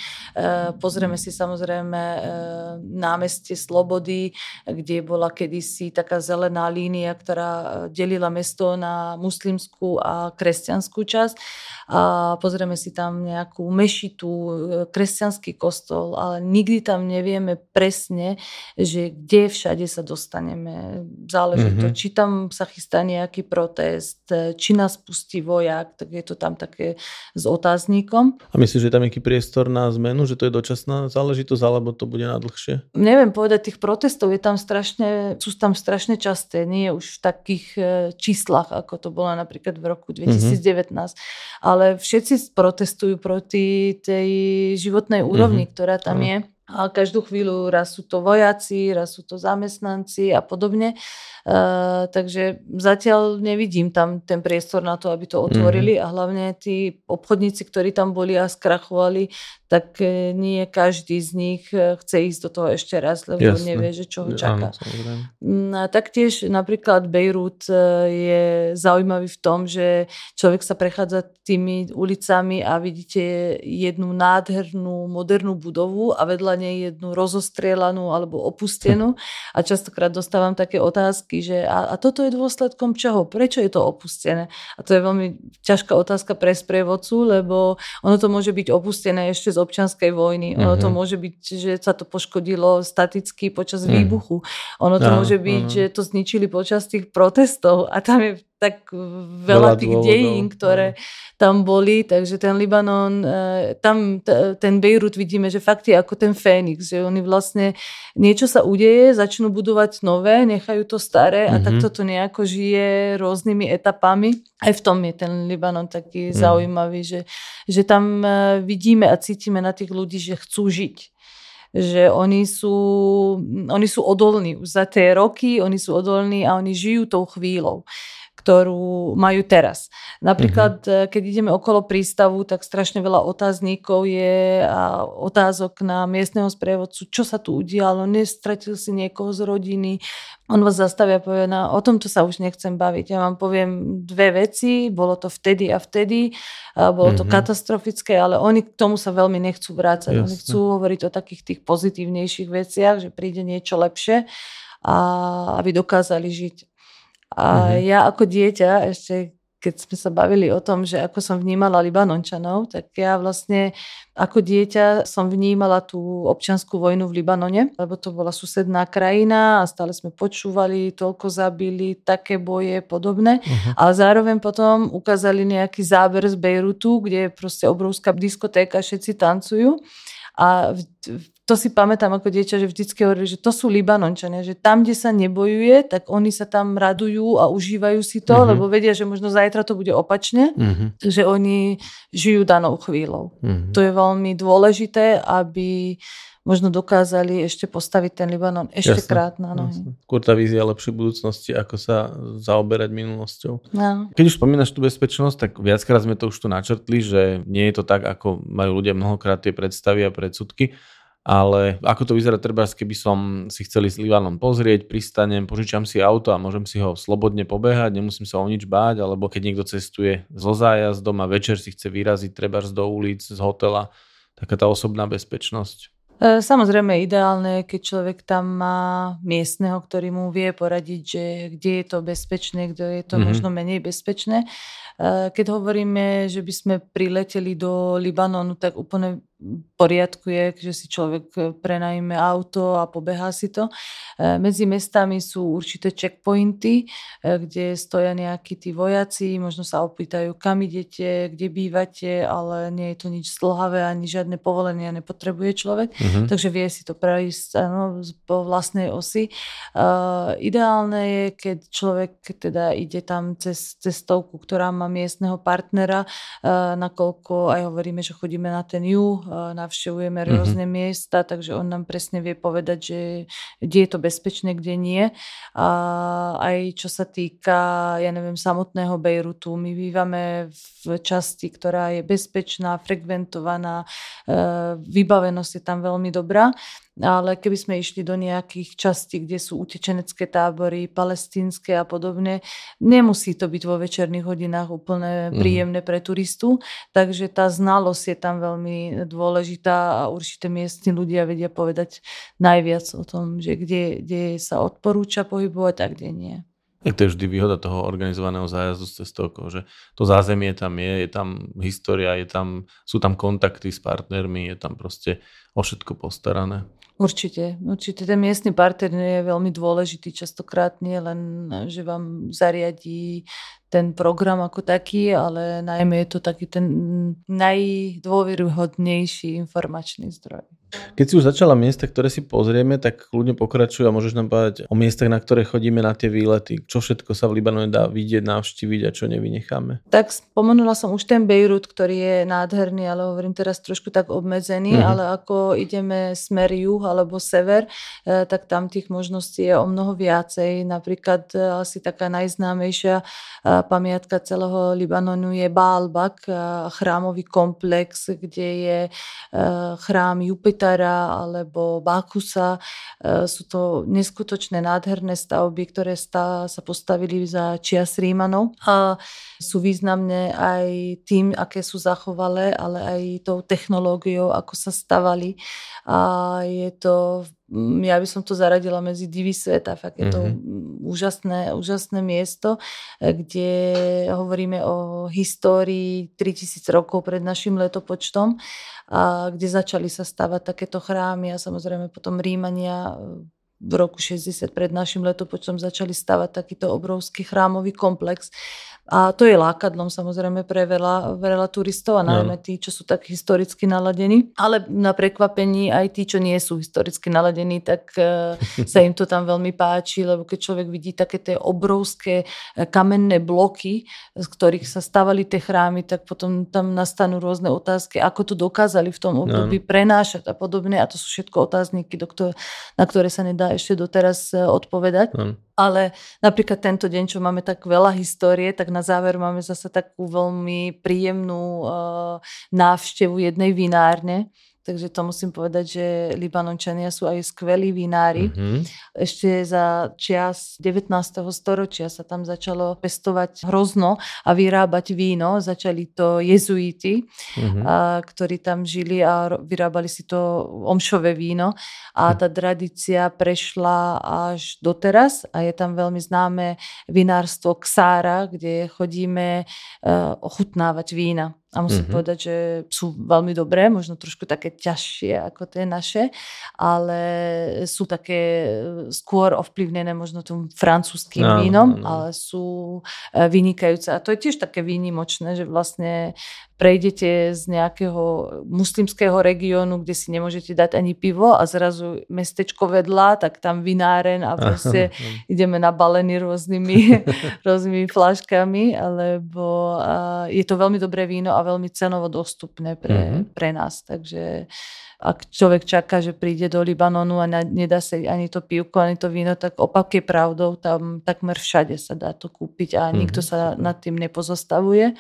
pozrieme si samozrejme námestie Slobody, kde bola kedysi taká zelená línia, ktorá delila mesto na muslimskú a kresťanskú časť a pozrieme si tam nejakú mešitu, kresťanskú kresťanský kostol, ale nikdy tam nevieme presne, že kde všade sa dostaneme. Záleží mm-hmm. to, či tam sa chystá nejaký protest, či nás pustí vojak, tak je to tam také s otáznikom. A myslíš, že je tam nejaký priestor na zmenu, že to je dočasná záležitosť, alebo to bude na dlhšie? Neviem povedať, tých protestov je tam strašne, sú tam strašne časté, nie už v takých e, číslach, ako to bolo napríklad v roku 2019. Mm-hmm. Ale všetci protestujú proti tej životnej životnej úrovni, mm-hmm. ktorá tam je. A každú chvíľu raz sú to vojaci, raz sú to zamestnanci a podobne. Uh, takže zatiaľ nevidím tam ten priestor na to, aby to otvorili mm-hmm. a hlavne tí obchodníci, ktorí tam boli a skrachovali, tak e, nie každý z nich e, chce ísť do toho ešte raz, lebo Jasne. nevie, že čo ho čaká. Áno, mm, a taktiež napríklad Bejrút je zaujímavý v tom, že človek sa prechádza tými ulicami a vidíte jednu nádhernú modernú budovu a vedľa nej jednu rozostrielanú alebo opustenú a častokrát dostávam také otázky, že a, a toto je dôsledkom čoho? Prečo je to opustené? A to je veľmi ťažká otázka pre sprievodcu, lebo ono to môže byť opustené ešte z občianskej vojny. Ono uh-huh. to mhm. môže byť, že sa to poškodilo staticky počas uh-huh. výbuchu. Ono to uh-huh. môže byť, uh-huh. že to zničili počas tých protestov a tam je tak veľa, veľa tých dôvodov. dejín, ktoré no. tam boli, takže ten Libanon, e, tam ten Bejrut vidíme, že fakt je ako ten Fénix, že oni vlastne niečo sa udeje, začnú budovať nové, nechajú to staré a mm-hmm. takto to nejako žije rôznymi etapami. Aj v tom je ten Libanon taký mm. zaujímavý, že, že tam e, vidíme a cítime na tých ľudí, že chcú žiť že oni sú, oni sú odolní už za tie roky, oni sú odolní a oni žijú tou chvíľou ktorú majú teraz. Napríklad, mm-hmm. keď ideme okolo prístavu, tak strašne veľa otáznikov je a otázok na miestneho sprievodcu, čo sa tu udialo, nestratil si niekoho z rodiny. On vás zastavia a povie, no, o tomto sa už nechcem baviť. Ja vám poviem dve veci, bolo to vtedy a vtedy, a bolo to mm-hmm. katastrofické, ale oni k tomu sa veľmi nechcú vrácať. Jasne. Oni chcú hovoriť o takých tých pozitívnejších veciach, že príde niečo lepšie a aby dokázali žiť. A mm-hmm. ja ako dieťa, ešte keď sme sa bavili o tom, že ako som vnímala Libanončanov, tak ja vlastne ako dieťa som vnímala tú občianskú vojnu v Libanone, lebo to bola susedná krajina a stále sme počúvali, toľko zabili, také boje, podobné. Uh-huh. Ale zároveň potom ukázali nejaký záber z Bejrutu, kde je proste obrovská diskotéka, všetci tancujú. A v, v to si pamätám ako dieťa, že vždycky hovorili, že to sú Libanončania, že tam, kde sa nebojuje, tak oni sa tam radujú a užívajú si to, mm-hmm. lebo vedia, že možno zajtra to bude opačne, mm-hmm. takže oni žijú danou chvíľou. Mm-hmm. To je veľmi dôležité, aby možno dokázali ešte postaviť ten Libanon ešte jasne, krát na nohy. Jasne. Skôr tá vízia lepšej budúcnosti, ako sa zaoberať minulosťou. No. Keď už spomínaš tú bezpečnosť, tak viackrát sme to už tu načrtli, že nie je to tak, ako majú ľudia mnohokrát tie predstavy a predsudky, ale ako to vyzerá treba, keby som si chcel ísť Libanon pozrieť, pristanem, požičam si auto a môžem si ho slobodne pobehať, nemusím sa o nič báť, alebo keď niekto cestuje zo zájazdom a večer si chce vyraziť treba do ulic, z hotela, taká tá osobná bezpečnosť. E, samozrejme ideálne, keď človek tam má miestneho, ktorý mu vie poradiť, že kde je to bezpečné, kde je to mm-hmm. možno menej bezpečné. E, keď hovoríme, že by sme prileteli do Libanonu, tak úplne poriadku je, že si človek e, prenajme auto a pobehá si to. E, medzi mestami sú určité checkpointy, e, kde stoja nejakí tí vojaci, možno sa opýtajú, kam idete, kde bývate, ale nie je to nič zdlhavé, ani žiadne povolenia nepotrebuje človek, uh-huh. takže vie si to prejsť ano, po vlastnej osi. Uh, ideálne je, keď človek teda ide tam cez cestovku, ktorá má miestneho partnera, uh, nakoľko aj hovoríme, že chodíme na ten juh, navštevujeme mhm. rôzne mm-hmm. miesta, takže on nám presne vie povedať, že kde je to bezpečné, kde nie. A aj čo sa týka, ja neviem, samotného Bejrutu, my bývame v časti, ktorá je bezpečná, frekventovaná, e, vybavenosť je tam veľmi dobrá ale keby sme išli do nejakých častí, kde sú utečenecké tábory, palestínske a podobne, nemusí to byť vo večerných hodinách úplne mhm. príjemné pre turistu, takže tá znalosť je tam veľmi dôležitá a určite miestni ľudia vedia povedať najviac o tom, že kde, kde sa odporúča pohybovať a kde nie. Je to je vždy výhoda toho organizovaného zájazdu s cestovkou, že to zázemie tam je, je tam história, je tam, sú tam kontakty s partnermi, je tam proste o všetko postarané. Určite, určite. Ten miestny partner je veľmi dôležitý. Častokrát nie len, že vám zariadí ten program ako taký, ale najmä je to taký ten najdôveryhodnejší informačný zdroj. Keď si už začala miesta, ktoré si pozrieme, tak kľudne pokračuj a môžeš nám povedať o miestach, na ktoré chodíme na tie výlety. Čo všetko sa v Libanone dá vidieť, navštíviť a čo nevynecháme? Tak spomenula som už ten Bejrut, ktorý je nádherný, ale hovorím teraz trošku tak obmedzený, mm-hmm. ale ako ideme smer juh alebo sever, eh, tak tam tých možností je o mnoho viacej. Napríklad eh, asi taká najznámejšia eh, pamiatka celého Libanonu je Baalbak, chrámový komplex, kde je chrám Jupiter Jupitera alebo Bakusa. E, sú to neskutočné nádherné stavby, ktoré sa postavili za čias Rímanov a sú významné aj tým, aké sú zachovalé, ale aj tou technológiou, ako sa stavali. A je to Mm, ja by som to zaradila medzi divy sveta. Fakt je to mm-hmm. úžasné, úžasné miesto, eh, kde hovoríme o histórii 3000 rokov pred našim letopočtom, a kde začali sa stavať takéto chrámy a samozrejme potom Rímania eh, v roku 60 pred našim letopočtom začali stavať takýto obrovský chrámový komplex a to je lákadlom samozrejme pre veľa, veľa turistov a najmä tí, čo sú tak historicky naladení. Ale na prekvapení aj tí, čo nie sú historicky naladení, tak uh, sa im to tam veľmi páči, lebo keď človek vidí také tie obrovské e, kamenné bloky, z ktorých sa stavali tie chrámy, tak potom tam nastanú rôzne otázky, ako to dokázali v tom období prenášať a podobne. A to sú všetko otázniky, do ktoré, na ktoré sa nedá ešte doteraz e, odpovedať. No ale napríklad tento deň, čo máme tak veľa histórie, tak na záver máme zase takú veľmi príjemnú uh, návštevu jednej vinárne, Takže to musím povedať, že Libanončania sú aj skvelí vinári. Mm-hmm. Ešte za čias 19. storočia sa tam začalo pestovať hrozno a vyrábať víno. Začali to jezuiti, mm-hmm. a, ktorí tam žili a vyrábali si to omšové víno. A tá tradícia prešla až doteraz a je tam veľmi známe vinárstvo Ksára, kde chodíme uh, ochutnávať vína. A musím mm-hmm. povedať, že sú veľmi dobré, možno trošku také ťažšie ako tie naše, ale sú také e, skôr ovplyvnené možno tým francúzským no, vínom, no, no. ale sú e, vynikajúce. A to je tiež také výnimočné, že vlastne prejdete z nejakého muslimského regiónu, kde si nemôžete dať ani pivo a zrazu mestečko vedľa, tak tam vináren a proste ideme nabalení rôznymi, rôznymi flaškami, alebo je to veľmi dobré víno a veľmi cenovo dostupné pre, mm-hmm. pre nás. Takže ak človek čaká, že príde do Libanonu a nedá sa ani to pivko, ani to víno, tak opak je pravdou, tam takmer všade sa dá to kúpiť a nikto sa mhm. nad tým nepozostavuje.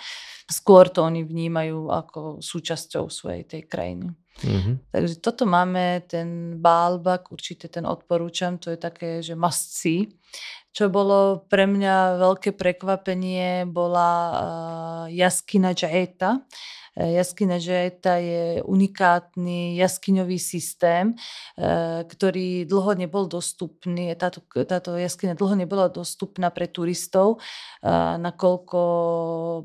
Skôr to oni vnímajú ako súčasťou svojej tej krajiny. Mm-hmm. Takže toto máme, ten Baalbak, určite ten odporúčam, to je také, že must see. Čo bolo pre mňa veľké prekvapenie, bola uh, jaskina Jaeta. E, jaskyňa Žeta je unikátny jaskyňový systém, e, ktorý dlho nebol dostupný. Táto, táto jaskyňa dlho nebola dostupná pre turistov, nakoľko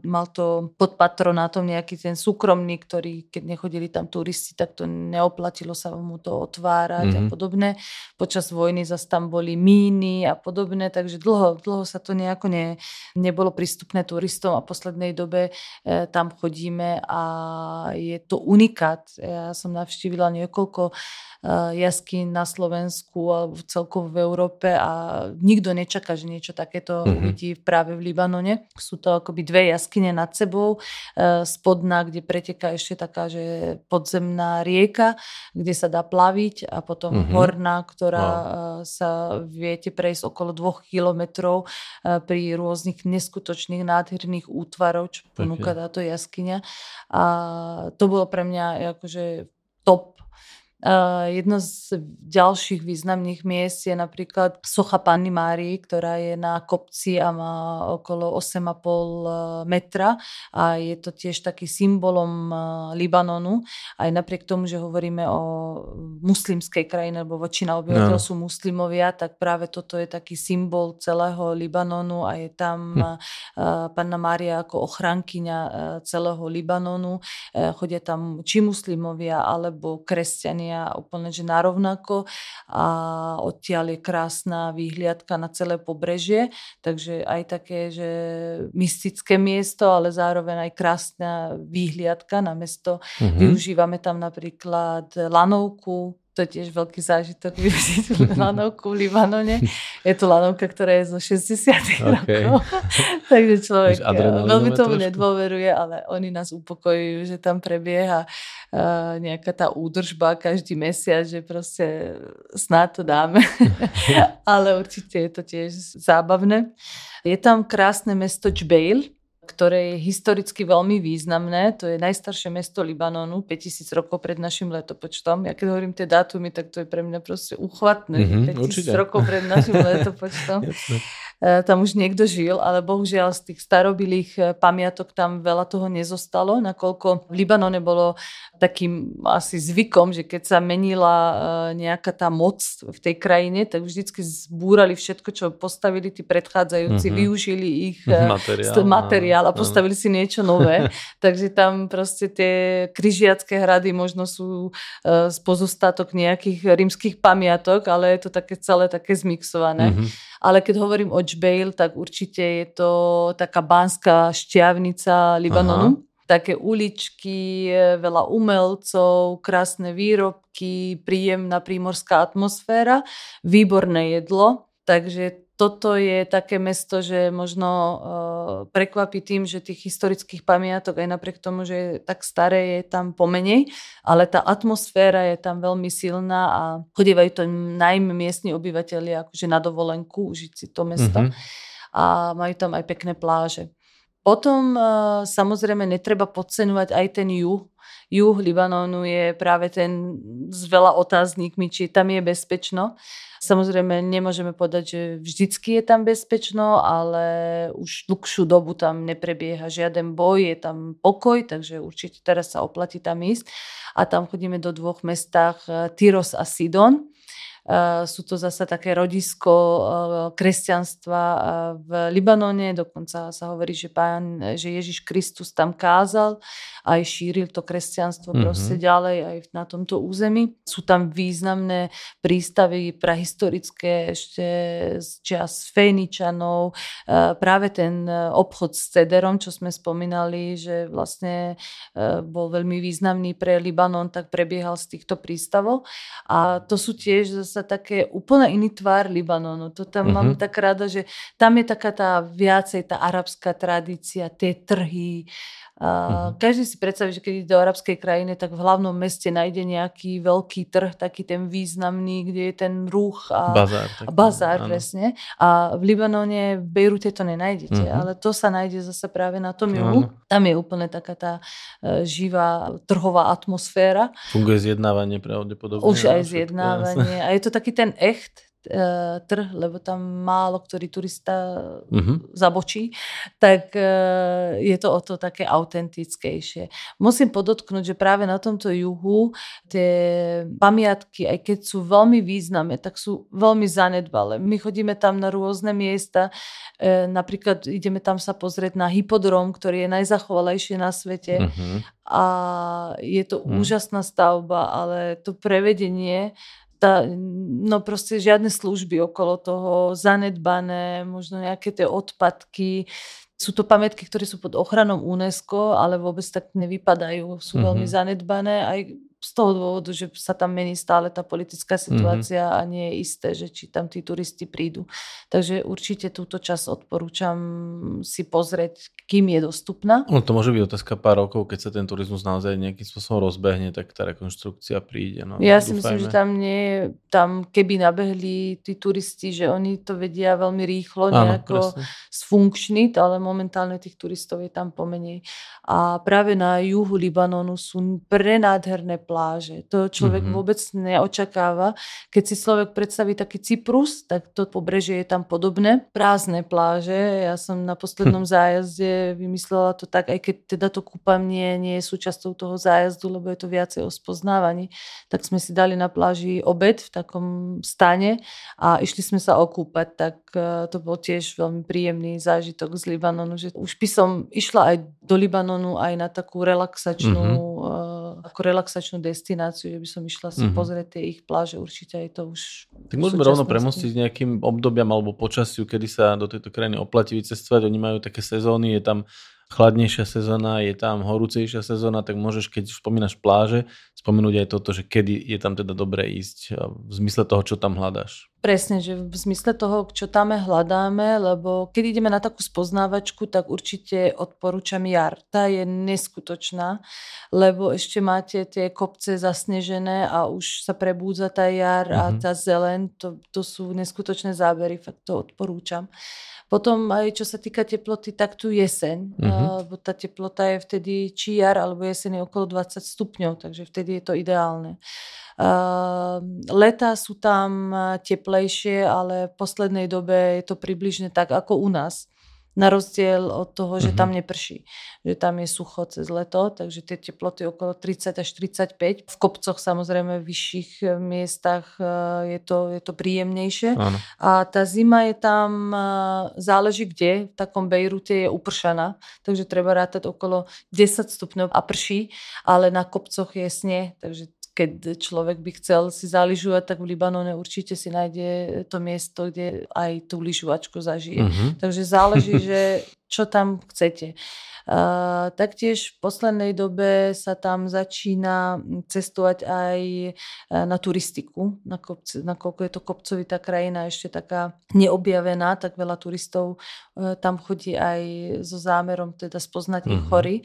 mal to pod patronátom nejaký ten súkromný, ktorý, keď nechodili tam turisti, tak to neoplatilo sa mu to otvárať mm-hmm. a mhm. podobne. Počas vojny zase tam boli míny a podobne, takže dlho, dlho sa to nejako ne, nebolo prístupné turistom a v poslednej dobe e, tam chodíme a je to unikát. Ja som navštívila niekoľko eh, jaskýn na Slovensku alebo celkovo v Európe a nikto nečaká, že niečo takéto mm-hmm. uvidí práve v Libanone. Sú to akoby dve jaskyne nad sebou, eh, spodná, kde preteká ešte taká, že podzemná rieka, kde sa dá plaviť a potom mm-hmm. horná, ktorá wow. Eh, sa viete prejsť okolo dvoch kilometrov pri rôznych neskutočných nádherných útvarov, čo ponúka táto jaskyňa. A to bolo pre mňa akože top jedno z ďalších významných miest je napríklad socha Panny Márii, ktorá je na kopci a má okolo 8,5 e, metra a je to tiež taký symbolom uh, Libanonu. Aj napriek tomu, že hovoríme o muslimskej krajine, lebo väčšina obyvateľov no. sú muslimovia, tak práve toto je taký symbol celého Libanonu a je tam hm. Panna Mária ako ochrankyňa celého Libanonu. Chodia tam či muslimovia alebo kresťania Británia úplne že narovnako a odtiaľ je krásna výhliadka na celé pobrežie, takže aj také, že mystické miesto, ale zároveň aj krásna výhliadka na mesto. Mm-hmm. Využívame tam napríklad lanovku, to je tiež veľký zážitok využiť lanovku v Libanone. Je to lanovka, ktorá je zo 60 okay. rokov. Takže človek veľmi tomu trošku? nedôveruje, ale oni nás upokojujú, že tam prebieha uh, nejaká tá údržba každý mesiac, že proste snáď to dáme. ale určite je to tiež zábavné. Je tam krásne mesto Čbejl, ktoré je historicky veľmi významné. To je najstaršie mesto Libanonu, 5000 rokov pred našim letopočtom. Ja keď hovorím tie dátumy, tak to je pre mňa proste uchvatné. Mm-hmm, 5000 určite. rokov pred našim letopočtom. E, tam už niekto žil, ale bohužiaľ z tých starobilých e, pamiatok tam veľa toho nezostalo, nakoľko v Libanone bolo takým asi zvykom, že keď sa menila e, nejaká tá moc v tej krajine, tak vždycky zbúrali všetko, čo postavili tí predchádzajúci, mm-hmm. využili ich materiál, materiál a postavili si niečo nové. Takže tam proste tie kryžiacké hrady možno sú z pozostatok nejakých rímskych pamiatok, ale je to také celé také zmixované. Mm-hmm ale keď hovorím o Džbejl, tak určite je to taká bán,ská šťavnica Libanonu. Aha. Také uličky, veľa umelcov, krásne výrobky, príjemná prímorská atmosféra, výborné jedlo. Takže toto je také mesto, že možno uh, prekvapí tým, že tých historických pamiatok aj napriek tomu, že je tak staré, je tam pomenej, ale tá atmosféra je tam veľmi silná a chodívajú to najmä miestni obyvateľia akože na dovolenku užiť si to mesto mm-hmm. a majú tam aj pekné pláže. Potom uh, samozrejme netreba podceňovať aj ten juh, juh Libanonu je práve ten s veľa otáznikmi, či tam je bezpečno. Samozrejme, nemôžeme povedať, že vždycky je tam bezpečno, ale už dlhšiu dobu tam neprebieha žiaden boj, je tam pokoj, takže určite teraz sa oplatí tam ísť. A tam chodíme do dvoch mestách, eh, Tyros a Sidon sú to zase také rodisko kresťanstva v Libanone, dokonca sa hovorí, že, pán, že Ježiš Kristus tam kázal, aj šíril to kresťanstvo mm-hmm. proste ďalej aj na tomto území. Sú tam významné prístavy prahistorické ešte z čas Fejničanov, práve ten obchod s cederom, čo sme spomínali, že vlastne bol veľmi významný pre Libanon, tak prebiehal z týchto prístavov. A to sú tiež zase také úplne iný tvár Libanonu. To tam uh-huh. mám mhm. tak rada, že tam je taká tá viacej tá arabská tradícia, tie trhy, Uh, každý si predstaví, že keď ide do arabskej krajiny, tak v hlavnom meste nájde nejaký veľký trh, taký ten významný, kde je ten ruch a bazár. Tak, bazár, áno. presne. A v Libanone, v Bejrute to nenájdete, uh-huh. ale to sa nájde zase práve na tom juhu. Tam je úplne taká tá uh, živá trhová atmosféra. Funguje zjednávanie pravdepodobne. Už aj zjednávanie. A je to taký ten echt, trh, lebo tam málo ktorý turista uh-huh. zabočí, tak uh, je to o to také autentickejšie. Musím podotknúť, že práve na tomto juhu tie pamiatky, aj keď sú veľmi významné, tak sú veľmi zanedbalé. My chodíme tam na rôzne miesta, napríklad ideme tam sa pozrieť na hypodrom, ktorý je najzachovalejší na svete uh-huh. a je to uh-huh. úžasná stavba, ale to prevedenie tá, no proste žiadne služby okolo toho, zanedbané, možno nejaké tie odpadky. Sú to pamätky, ktoré sú pod ochranou UNESCO, ale vôbec tak nevypadajú. Sú mm-hmm. veľmi zanedbané. Aj z toho dôvodu, že sa tam mení stále tá politická mhm. situácia mm-hmm. a nie je isté, že či tam tí turisti prídu. Takže určite túto časť odporúčam si pozrieť, kým je dostupná. No to môže byť otázka pár rokov, keď sa ten turizmus naozaj nejakým spôsobom rozbehne, tak tá rekonštrukcia príde. No, ja si myslím, že tam nie je, tam keby nabehli tí turisti, že oni to vedia veľmi rýchlo nejako sfunkčniť, ale momentálne tých turistov je tam pomenej. A práve na juhu Libanonu sú prenádherné pláže. To človek mm-hmm. vôbec neočakáva. Keď si človek predstaví taký Cyprus, tak to pobrežie je tam podobné. Prázdne pláže. Ja som na poslednom hm. zájazde vymyslela to tak, aj keď teda to kúpanie nie je súčasťou toho zájazdu, lebo je to viacej o spoznávaní, tak sme si dali na pláži obed v takom stane a išli sme sa okúpať, tak e, to bol tiež veľmi príjemný zážitok z Libanonu, že už by som išla aj do Libanonu aj na takú relaxačnú mm-hmm ako relaxačnú destináciu, že by som išla si mm-hmm. pozrieť tie ich pláže, určite aj to už... Tak môžeme rovno premostiť nejakým obdobiam alebo počasiu, kedy sa do tejto krajiny oplatí vycestovať. Oni majú také sezóny, je tam chladnejšia sezóna, je tam horúcejšia sezóna, tak môžeš, keď spomínaš pláže, spomenúť aj toto, že kedy je tam teda dobré ísť v zmysle toho, čo tam hľadáš. Presne, že v zmysle toho, čo tam hľadáme, lebo keď ideme na takú spoznávačku, tak určite odporúčam jar. Tá je neskutočná, lebo ešte máte tie kopce zasnežené a už sa prebúdza tá jar mm-hmm. a mhm. tá zelen, to, to sú neskutočné zábery, fakt to odporúčam. Potom aj čo sa týka teploty, tak tu jeseň, uh-huh. lebo tá teplota je vtedy či jar alebo jeseň je okolo 20 stupňov, takže vtedy je to ideálne. Uh, leta sú tam teplejšie, ale v poslednej dobe je to približne tak ako u nás na rozdiel od toho, že mm-hmm. tam neprší. Že tam je sucho cez leto, takže tie teploty okolo 30 až 35. V kopcoch samozrejme v vyšších eh, miestach eh, je to, je to príjemnejšie. Áno. A tá zima je tam, eh, záleží kde, v takom Bejrute je upršaná, takže treba rátať okolo 10 stupňov a prší, ale na kopcoch je sneh, takže keď človek by chcel si zaližovať, tak v Libanone určite si nájde to miesto, kde aj tú lyžovačku zažije. Uh-huh. Takže záleží, že čo tam chcete. Uh, taktiež v poslednej dobe sa tam začína cestovať aj e, na turistiku, na nakoľko je to kopcovitá krajina, ešte taká neobjavená, tak veľa turistov tam chodí aj so zámerom teda spoznať mm-hmm. chory.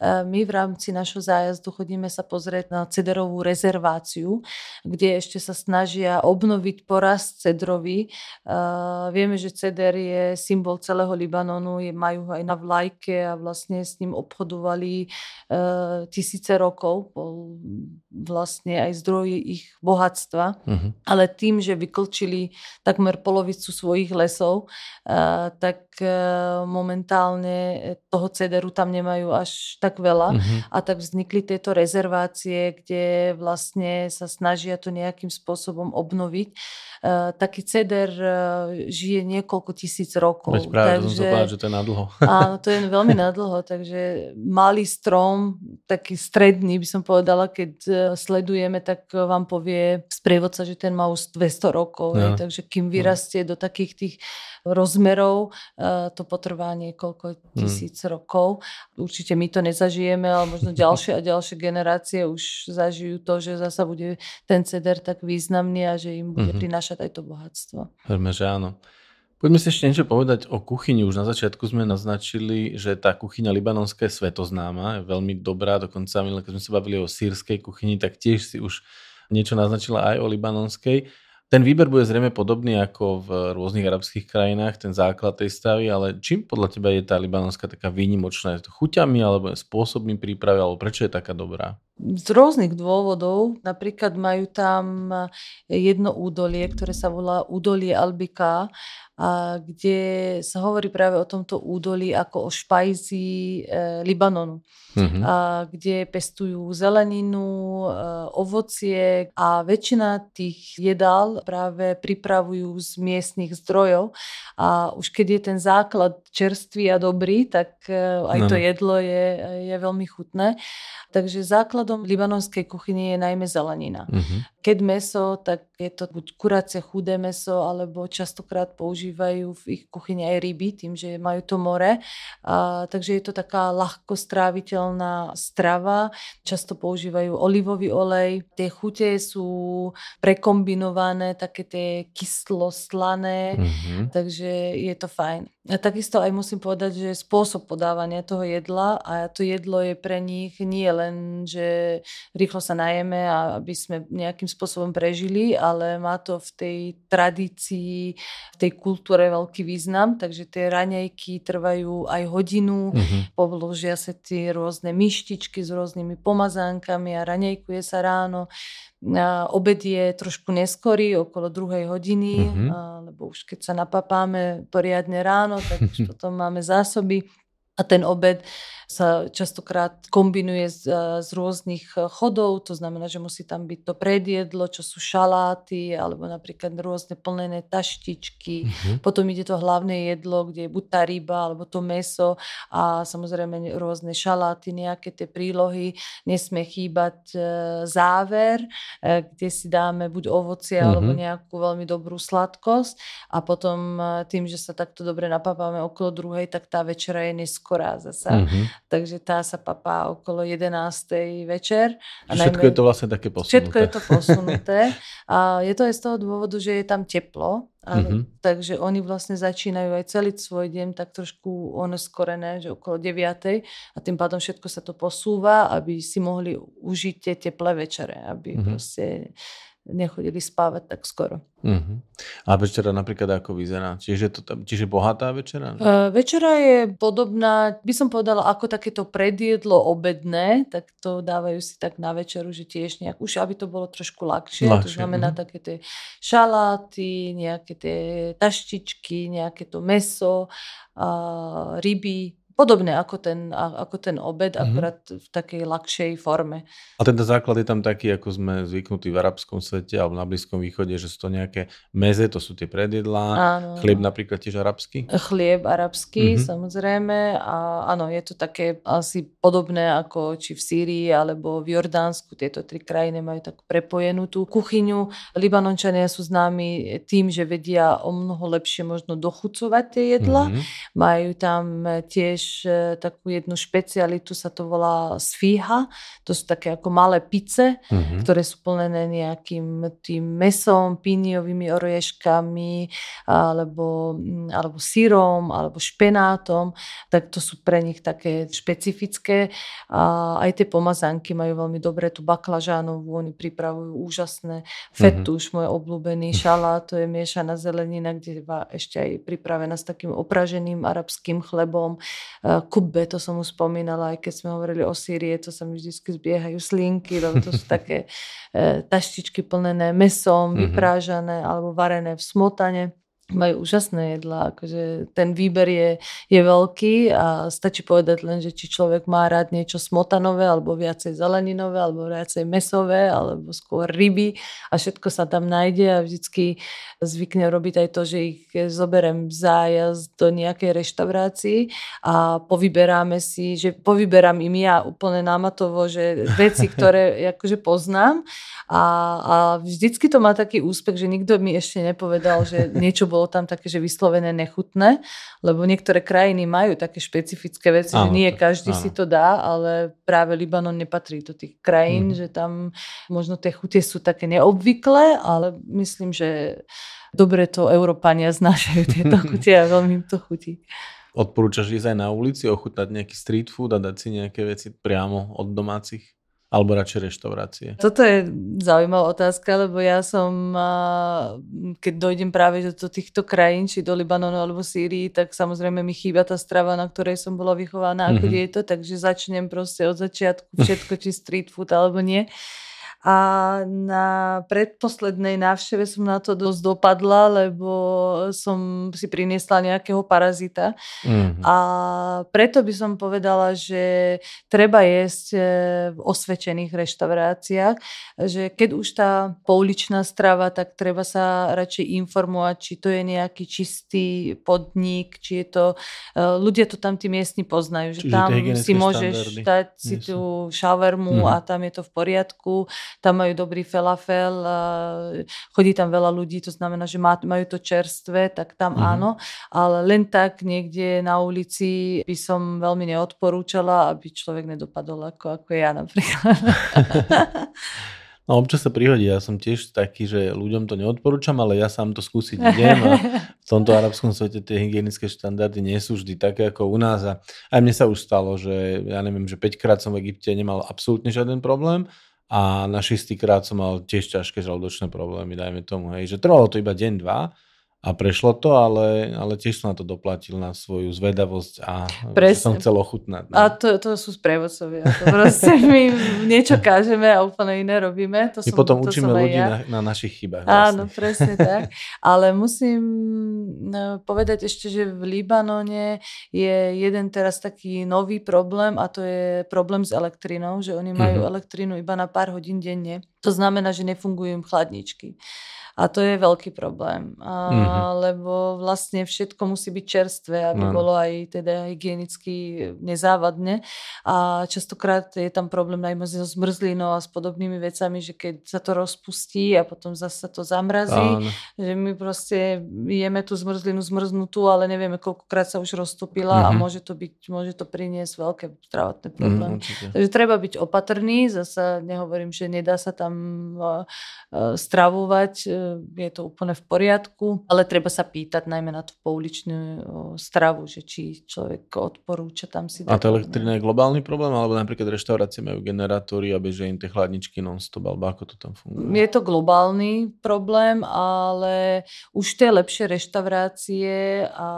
Uh, my v rámci našho zájazdu chodíme sa pozrieť na cederovú rezerváciu, kde ešte sa snažia obnoviť porast cedrový. Vieme, že ceder je symbol celého Libanonu, majú majú aj na vlajke a vlastne s ním obchodovali tisíce rokov. Bol vlastne aj zdroj ich bohatstva. Uh-huh. Ale tým, že vyklčili takmer polovicu svojich lesov, tak momentálne toho cederu tam nemajú až tak veľa. Uh-huh. A tak vznikli tieto rezervácie, kde vlastne sa snažia to nejakým spôsobom obnoviť. Uh, taký ceder žije niekoľko tisíc rokov. Veď práve, takže, to povedať, že to je nadlho. Áno, to je veľmi nadlho, takže malý strom, taký stredný by som povedala, keď e, sledujeme, tak vám povie sprievodca, že ten má už 200 rokov, no. takže kým no. vyrastie no. do takých tých rozmerov, e, to potrvá niekoľko hmm. tisíc hmm. rokov. Určite my to nezažijeme, ale možno ďalšie a ďalšie generácie už zažijú to, že zasa bude ten ceder tak významný a že im bude hmm. prinášať aj to bohatstvo. Verme, že áno. Poďme si ešte niečo povedať o kuchyni. Už na začiatku sme naznačili, že tá kuchyňa libanonská je svetoznáma, je veľmi dobrá, dokonca keď sme sa bavili o sírskej kuchyni, tak tiež si už niečo naznačila aj o libanonskej. Ten výber bude zrejme podobný ako v rôznych arabských krajinách, ten základ tej stavy, ale čím podľa teba je tá libanonská taká výnimočná? Je to chuťami alebo spôsobmi prípravy, alebo prečo je taká dobrá? Z rôznych dôvodov. Napríklad majú tam jedno údolie, ktoré sa volá údolie Albika a kde sa hovorí práve o tomto údolí ako o špajzi e, Libanonu, mm-hmm. a kde pestujú zeleninu, e, ovocie a väčšina tých jedál práve pripravujú z miestnych zdrojov a už keď je ten základ čerstvý a dobrý, tak e, aj no. to jedlo je, je veľmi chutné. Takže základom libanonskej kuchyne je najmä zelenina. Mm-hmm. Keď meso, tak je to buď kuracie chudé meso, alebo častokrát používajú v ich kuchyni aj ryby, tým, že majú to more. A, takže je to taká ľahko stráviteľná strava. Často používajú olivový olej. Tie chute sú prekombinované, také tie kyslo-slané, mm-hmm. takže je to fajn. A takisto aj musím povedať, že spôsob podávania toho jedla a to jedlo je pre nich nie len, že rýchlo sa najeme a aby sme nejakým spôsobom prežili, ale má to v tej tradícii, v tej kultúre veľký význam, takže tie raňajky trvajú aj hodinu, mm-hmm. povložia sa tie rôzne myštičky s rôznymi pomazánkami a raňajkuje sa ráno. Obed je trošku neskorý, okolo druhej hodiny, mm-hmm. lebo už keď sa napapáme poriadne ráno, tak už potom máme zásoby. A ten obed sa častokrát kombinuje z, z rôznych e, chodov, to znamená, že musí tam byť to predjedlo, čo sú šaláty, alebo napríklad rôzne plnené taštičky. Mm-hmm. Potom ide to hlavné jedlo, kde je buď tá ryba, alebo to meso a samozrejme rôzne šaláty, nejaké tie prílohy. Nesmie chýbať e, záver, e, kde si dáme buď ovocie, mm-hmm. alebo nejakú veľmi dobrú sladkosť a potom tým, že sa takto dobre napápame okolo druhej, tak tá večera je neskorá zasa. Mm-hmm takže tá sa papá okolo 11. večer. A všetko najmä, je to vlastne také posunuté. Všetko je to posunuté. A je to aj z toho dôvodu, že je tam teplo. A, mm-hmm. Takže oni vlastne začínajú aj celý svoj deň tak trošku oneskorené, že okolo 9. A tým pádom všetko sa to posúva, aby si mohli užiť tie teplé večere. Aby mm-hmm. proste nechodili spávať tak skoro. Uh-huh. A večera napríklad ako vyzerá? Čiže, to, čiže bohatá večera? Uh, večera je podobná, by som povedala, ako takéto predjedlo obedné, tak to dávajú si tak na večeru, že tiež nejak, už aby to bolo trošku ľahšie, ľahšie to znamená uh-huh. také tie šaláty, nejaké tie taštičky, nejaké to meso, uh, ryby, Podobné ako ten, ako ten obed, mm-hmm. akurát v takej ľahšej forme. A ten základ je tam taký, ako sme zvyknutí v arabskom svete alebo na Blízkom východe, že sú to nejaké meze, to sú tie predjedlá, áno. chlieb napríklad tiež arabský? Chlieb arabský, mm-hmm. samozrejme. A áno, je to také asi podobné ako či v Sýrii alebo v Jordánsku. Tieto tri krajiny majú tak prepojenú tú kuchyňu. Libanončania sú známi tým, že vedia o mnoho lepšie možno dochucovať tie jedla. Mm-hmm. Majú tam tiež e, takú jednu špecialitu, sa to volá sfíha. To sú také ako malé pice, uh-huh. ktoré sú plnené nejakým tým mesom, píniovými orieškami, alebo, alebo sírom, alebo špenátom. Tak to sú pre nich také špecifické. A aj tie pomazánky majú veľmi dobré tú baklažánovú, oni pripravujú úžasné. Fetuš, uh-huh. môj obľúbený šalát, to je miešaná zelenina, kde ešte aj pripravená s takým opraženým arabským chlebom. E, kubbe, to som už spomínala, aj keď sme hovorili o Sýrie, to sa mi vždy zbiehajú slinky, lebo to sú také e, taštičky plnené mesom, mm-hmm. vyprážané alebo varené v smotane majú úžasné jedlá, akože ten výber je, je veľký a stačí povedať len, že či človek má rád niečo smotanové, alebo viacej zeleninové, alebo viacej mesové, alebo skôr ryby a všetko sa tam nájde a vždycky zvykne robiť aj to, že ich zoberem zájazd do nejakej reštaurácii a povyberáme si, že povyberám im ja úplne námatovo, že veci, ktoré akože poznám a, a vždycky to má taký úspech, že nikto mi ešte nepovedal, že niečo bolo tam také, že vyslovené nechutné, lebo niektoré krajiny majú také špecifické veci, áno, že nie každý áno. si to dá, ale práve Libanon nepatrí do tých krajín, mm. že tam možno tie chutie sú také neobvyklé, ale myslím, že dobre to Európania znášajú tieto chutie a veľmi im to chutí. Odporúčaš ísť aj na ulici, ochutnať nejaký street food a dať si nejaké veci priamo od domácich? Alebo radšej reštaurácie? Toto je zaujímavá otázka, lebo ja som, keď dojdem práve do týchto krajín, či do Libanonu alebo Sýrii, tak samozrejme mi chýba tá strava, na ktorej som bola vychovaná ako mm-hmm. dieto, takže začnem proste od začiatku všetko, či street food alebo nie. A na predposlednej návšteve som na to dosť dopadla, lebo som si priniesla nejakého parazita. Mm-hmm. A preto by som povedala, že treba jesť e, v osvedčených reštauráciách, že keď už tá pouličná strava, tak treba sa radšej informovať, či to je nejaký čistý podnik, či je to... E, ľudia to tam tí miestni poznajú, že Čiže tam si môžeš dať si tú šavermu mm-hmm. a tam je to v poriadku tam majú dobrý falafel, chodí tam veľa ľudí, to znamená, že majú to čerstvé, tak tam mm-hmm. áno, ale len tak niekde na ulici by som veľmi neodporúčala, aby človek nedopadol ako, ako ja napríklad. No občas sa prihodí, ja som tiež taký, že ľuďom to neodporúčam, ale ja sám to skúsiť idem a v tomto arabskom svete tie hygienické štandardy nie sú vždy také ako u nás a aj mne sa už stalo, že ja neviem, že 5 krát som v Egypte nemal absolútne žiaden problém a na šestýkrát som mal tiež ťažké žalúdočné problémy, dajme tomu, hej, že trvalo to iba deň, dva, a prešlo to, ale, ale tiež som na to doplatil na svoju zvedavosť a Presne. som chcel ochutnať. No. A to, to sú sprievodcovia. To proste my niečo kážeme a úplne iné robíme. To my som, potom to učíme ľudí ja. na, na našich chybách. Vlastne. Áno, presne tak. Ale musím no, povedať ešte, že v Libanone je jeden teraz taký nový problém a to je problém s elektrinou, že oni majú mm-hmm. elektrínu iba na pár hodín denne. To znamená, že nefungujú im chladničky. A to je veľký problém, a, mm-hmm. lebo vlastne všetko musí byť čerstvé, aby mm. bolo aj teda hygienicky nezávadne. A častokrát je tam problém najmä so zmrzlinou a s podobnými vecami, že keď sa to rozpustí a potom zase to zamrazí, Áno. že my proste jeme tú zmrzlinu zmrznutú, ale nevieme, koľkokrát sa už roztopila mm-hmm. a mhm. môže to, byť, môže to priniesť veľké zdravotné mhm, problémy. Mm, Takže treba byť opatrný, zase nehovorím, že nedá sa tam uh, uh, stravovať, e, je to úplne v poriadku, ale treba sa pýtať najmä na tú pouličnú stravu, že či človek odporúča tam si... A tá elektrina je globálny problém, alebo napríklad reštaurácie majú generátory, aby že im tie chladničky non-stop, alebo ako to tam funguje? Je to globálny problém, ale už tie lepšie reštaurácie a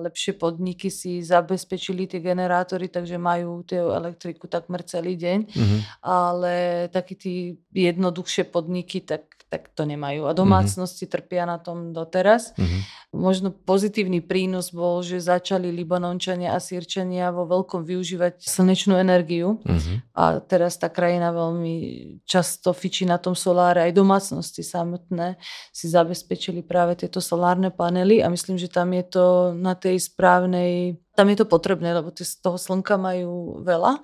lepšie podniky si zabezpečili tie generátory, takže majú tú elektriku takmer celý deň, mm-hmm. ale takí tí jednoduchšie podniky, tak, tak to nemajú. A domácnosti mm-hmm. trpia na tom doteraz. Mm-hmm. Možno pozitívny prínos bol, že začali Libanončania a Sýrčania vo veľkom využívať slnečnú energiu mm-hmm. a teraz tá krajina veľmi často fičí na tom soláre. Aj domácnosti samotné si zabezpečili práve tieto solárne panely a myslím, že tam je to na tej správnej tam je to potrebné, lebo z toho slnka majú veľa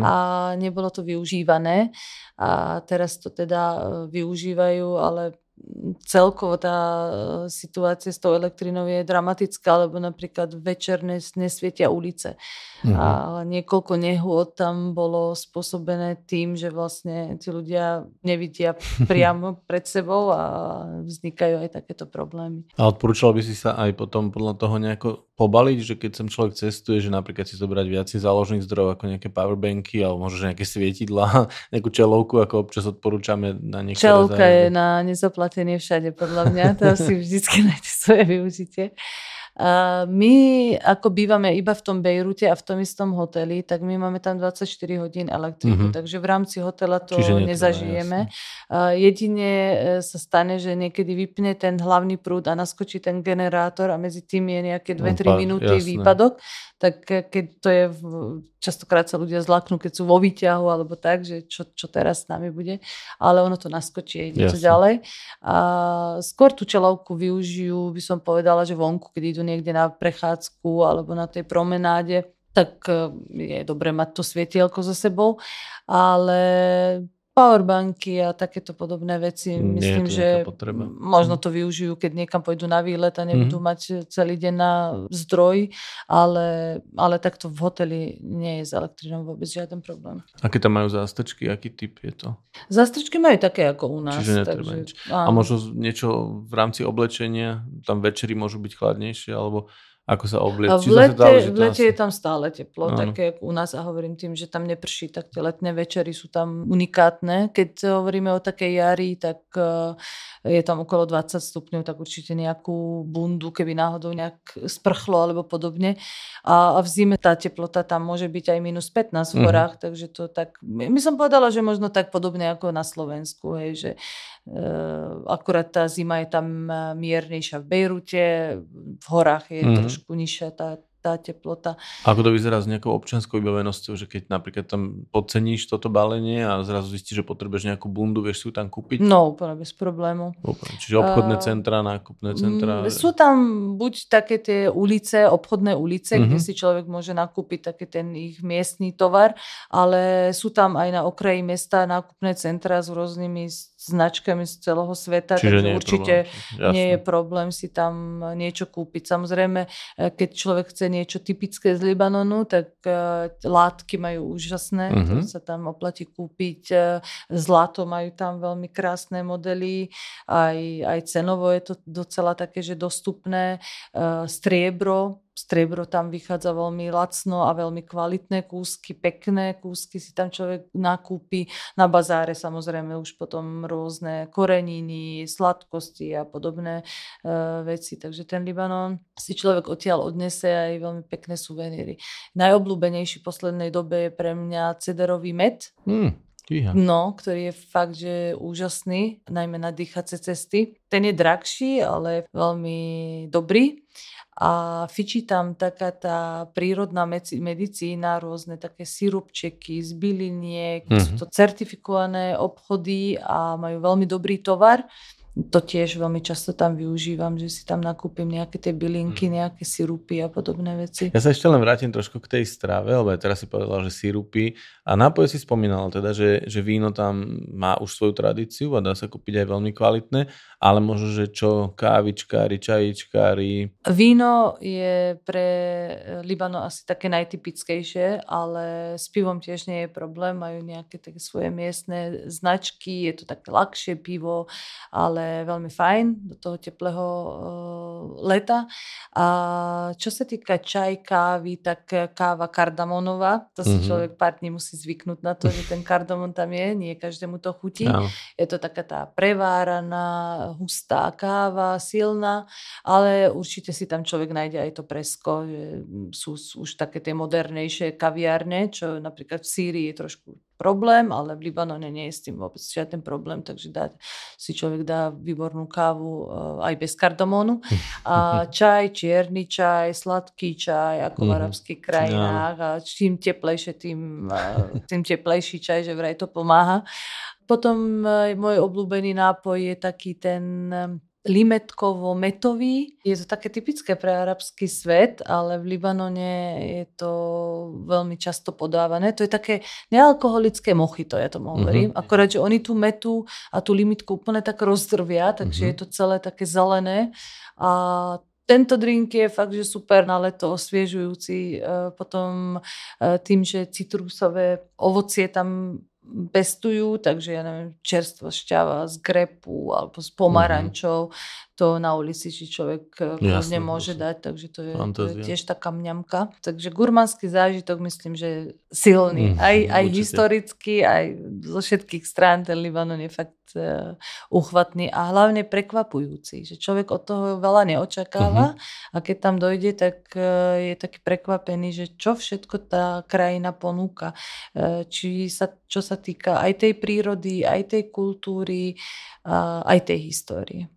a nebolo to využívané. A teraz to teda e, využívajú, ale celkovo tá e, situácia s tou elektrinou je dramatická, lebo napríklad večerné nesvietia ulice. Mm-hmm. A niekoľko nehôd tam bolo spôsobené tým, že vlastne tí ľudia nevidia priamo pred sebou a vznikajú aj takéto problémy. A odporúčal by si sa aj potom podľa toho nejako pobaliť, že keď sem človek cestuje, že napríklad si zobrať viac záložných zdrojov ako nejaké powerbanky alebo možno nejaké svietidla, nejakú čelovku, ako občas odporúčame na niektoré Čelovka je na nezaplatenie všade, podľa mňa. To si vždycky nájde svoje využitie. A my, ako bývame iba v tom Bejrute a v tom istom hoteli, tak my máme tam 24 hodín elektriku, mm-hmm. takže v rámci hotela to Čiže nezažijeme. A jedine sa stane, že niekedy vypne ten hlavný prúd a naskočí ten generátor a medzi tým je nejaké 2-3 no, minúty jasné. výpadok, tak e, keď to je, v, častokrát sa ľudia zlaknú, keď sú vo výťahu alebo tak, že čo, čo teraz s nami bude, ale ono to naskočí a ide to ďalej. A skôr tú čelovku využijú, by som povedala, že vonku, keď idú niekde na prechádzku alebo na tej promenáde, tak e, je dobre mať to svietielko so sebou, ale powerbanky a takéto podobné veci. Nie Myslím, že potreba. možno to využijú, keď niekam pôjdu na výlet a nebudú mm. mať celý deň na zdroj, ale, ale takto v hoteli nie je s elektrinou vôbec žiaden problém. Aké tam majú zástrčky? Aký typ je to? Zástrčky majú také ako u nás. Čiže takže, A možno niečo v rámci oblečenia, tam večery môžu byť chladnejšie, alebo ako sa obliec. A v lete, dále, v lete asi... je tam stále teplo, ano. také ako u nás a hovorím tým, že tam neprší, tak tie letné večery sú tam unikátne. Keď hovoríme o takej jari, tak uh, je tam okolo 20 stupňov, tak určite nejakú bundu, keby náhodou nejak sprchlo alebo podobne. A, a v zime tá teplota tam môže byť aj minus 15 v mhm. horách, mm-hmm. takže to tak, my som povedala, že možno tak podobne ako na Slovensku, hej, že akurát tá zima je tam eh, miernejšia v Bejrute, v horách je mm-hmm trošku nižšia tá, tá teplota. Ako to vyzerá s nejakou občianskou vybavenosťou, že keď napríklad tam podceníš toto balenie a zrazu zistíš, že potrebuješ nejakú bundu, vieš si ju tam kúpiť? No, úplne bez problému. Úplne. Čiže obchodné uh, centra, nákupné centra? Sú tam buď také tie ulice, obchodné ulice, uh-huh. kde mhm. si človek môže nakúpiť taký ten ich miestný tovar, ale sú tam aj na okraji mesta nákupné centra s rôznymi značkami z celého sveta, Čiže takže určite nie je problém si tam niečo kúpiť. Samozrejme, eh, keď človek chce niečo typické z Libanonu, tak uh, látky majú úžasné, uh-huh. to mhm. sa tam oplatí kúpiť. Uh, zlato majú tam veľmi krásne modely, aj, aj cenovo je to docela také, že dostupné. Uh, striebro, striebro tam vychádza veľmi lacno a veľmi kvalitné kúsky, pekné kúsky si tam človek nakúpi. Na bazáre samozrejme už potom rôzne koreniny, sladkosti a podobné uh, veci. Takže ten Libanon si človek odtiaľ odnese aj veľmi pekné suveníry. Najobľúbenejší v poslednej dobe je pre mňa cederový med. Mm. No, ktorý je fakt, že úžasný, najmä na dýchacie cesty. Ten je drahší, ale veľmi dobrý a fičí tam taká tá prírodná medicína, rôzne také sirupčeky z byliniek, mm-hmm. sú mhm. to certifikované obchody a majú veľmi dobrý tovar to tiež veľmi často tam využívam, že si tam nakúpim nejaké tie bylinky, mm. nejaké sirupy a podobné veci. Ja sa ešte len vrátim trošku k tej strave, lebo aj teraz si povedal, že sirupy. A nápoje si spomínal teda, že, že víno tam má už svoju tradíciu a dá sa kúpiť aj veľmi kvalitné, ale možno, že čo kávičkári, čajičkári. Víno je pre Libano asi také najtypickejšie, ale s pivom tiež nie je problém, majú nejaké také svoje miestne značky, je to také ľahšie pivo, ale veľmi fajn do toho teplého uh, leta. A čo sa týka čaj, kávy, tak káva kardamonová, to si mm-hmm. človek pár dní musí zvyknúť na to, že ten kardamon tam je, nie každému to chutí. No. Je to taká tá preváraná, hustá káva, silná, ale určite si tam človek nájde aj to presko, že sú už také tie modernejšie kaviárne, čo napríklad v Sýrii je trošku problém, ale v Libanone nie je s tým vôbec žiaden problém, takže dá, si človek dá výbornú kávu uh, aj bez kardamónu. A čaj, čierny čaj, sladký čaj, ako v mhm. arabských krajinách. A čím teplejšie, tým, uh, tým teplejší čaj, že vraj to pomáha. Potom uh, môj obľúbený nápoj je taký ten limetkovo-metový. Je to také typické pre arabský svet, ale v Libanone je to veľmi často podávané. To je také nealkoholické mochito, ja tomu hovorím. Uh-huh. Akorát, že oni tú metu a tú limitku úplne tak rozdrvia, takže uh-huh. je to celé také zelené. A tento drink je fakt, že super na leto, osviežujúci. E, potom e, tým, že citrusové ovocie tam pestujú, takže ja neviem, čerstvo šťava z grepu alebo s pomarančou, mm-hmm to na ulici si človek eh, kľudne môže dať, takže to je, to je tiež taká mňamka. Takže gurmanský zážitok myslím, že je silný. Mm, aj aj historicky, aj zo všetkých strán ten Libanon je fakt uh, uchvatný a hlavne prekvapujúci, že človek od toho veľa neočakáva uh-huh. a keď tam dojde, tak uh, je taký prekvapený, že čo všetko tá krajina ponúka. Uh, či sa, čo sa týka aj tej prírody, aj tej kultúry, uh, aj tej histórie.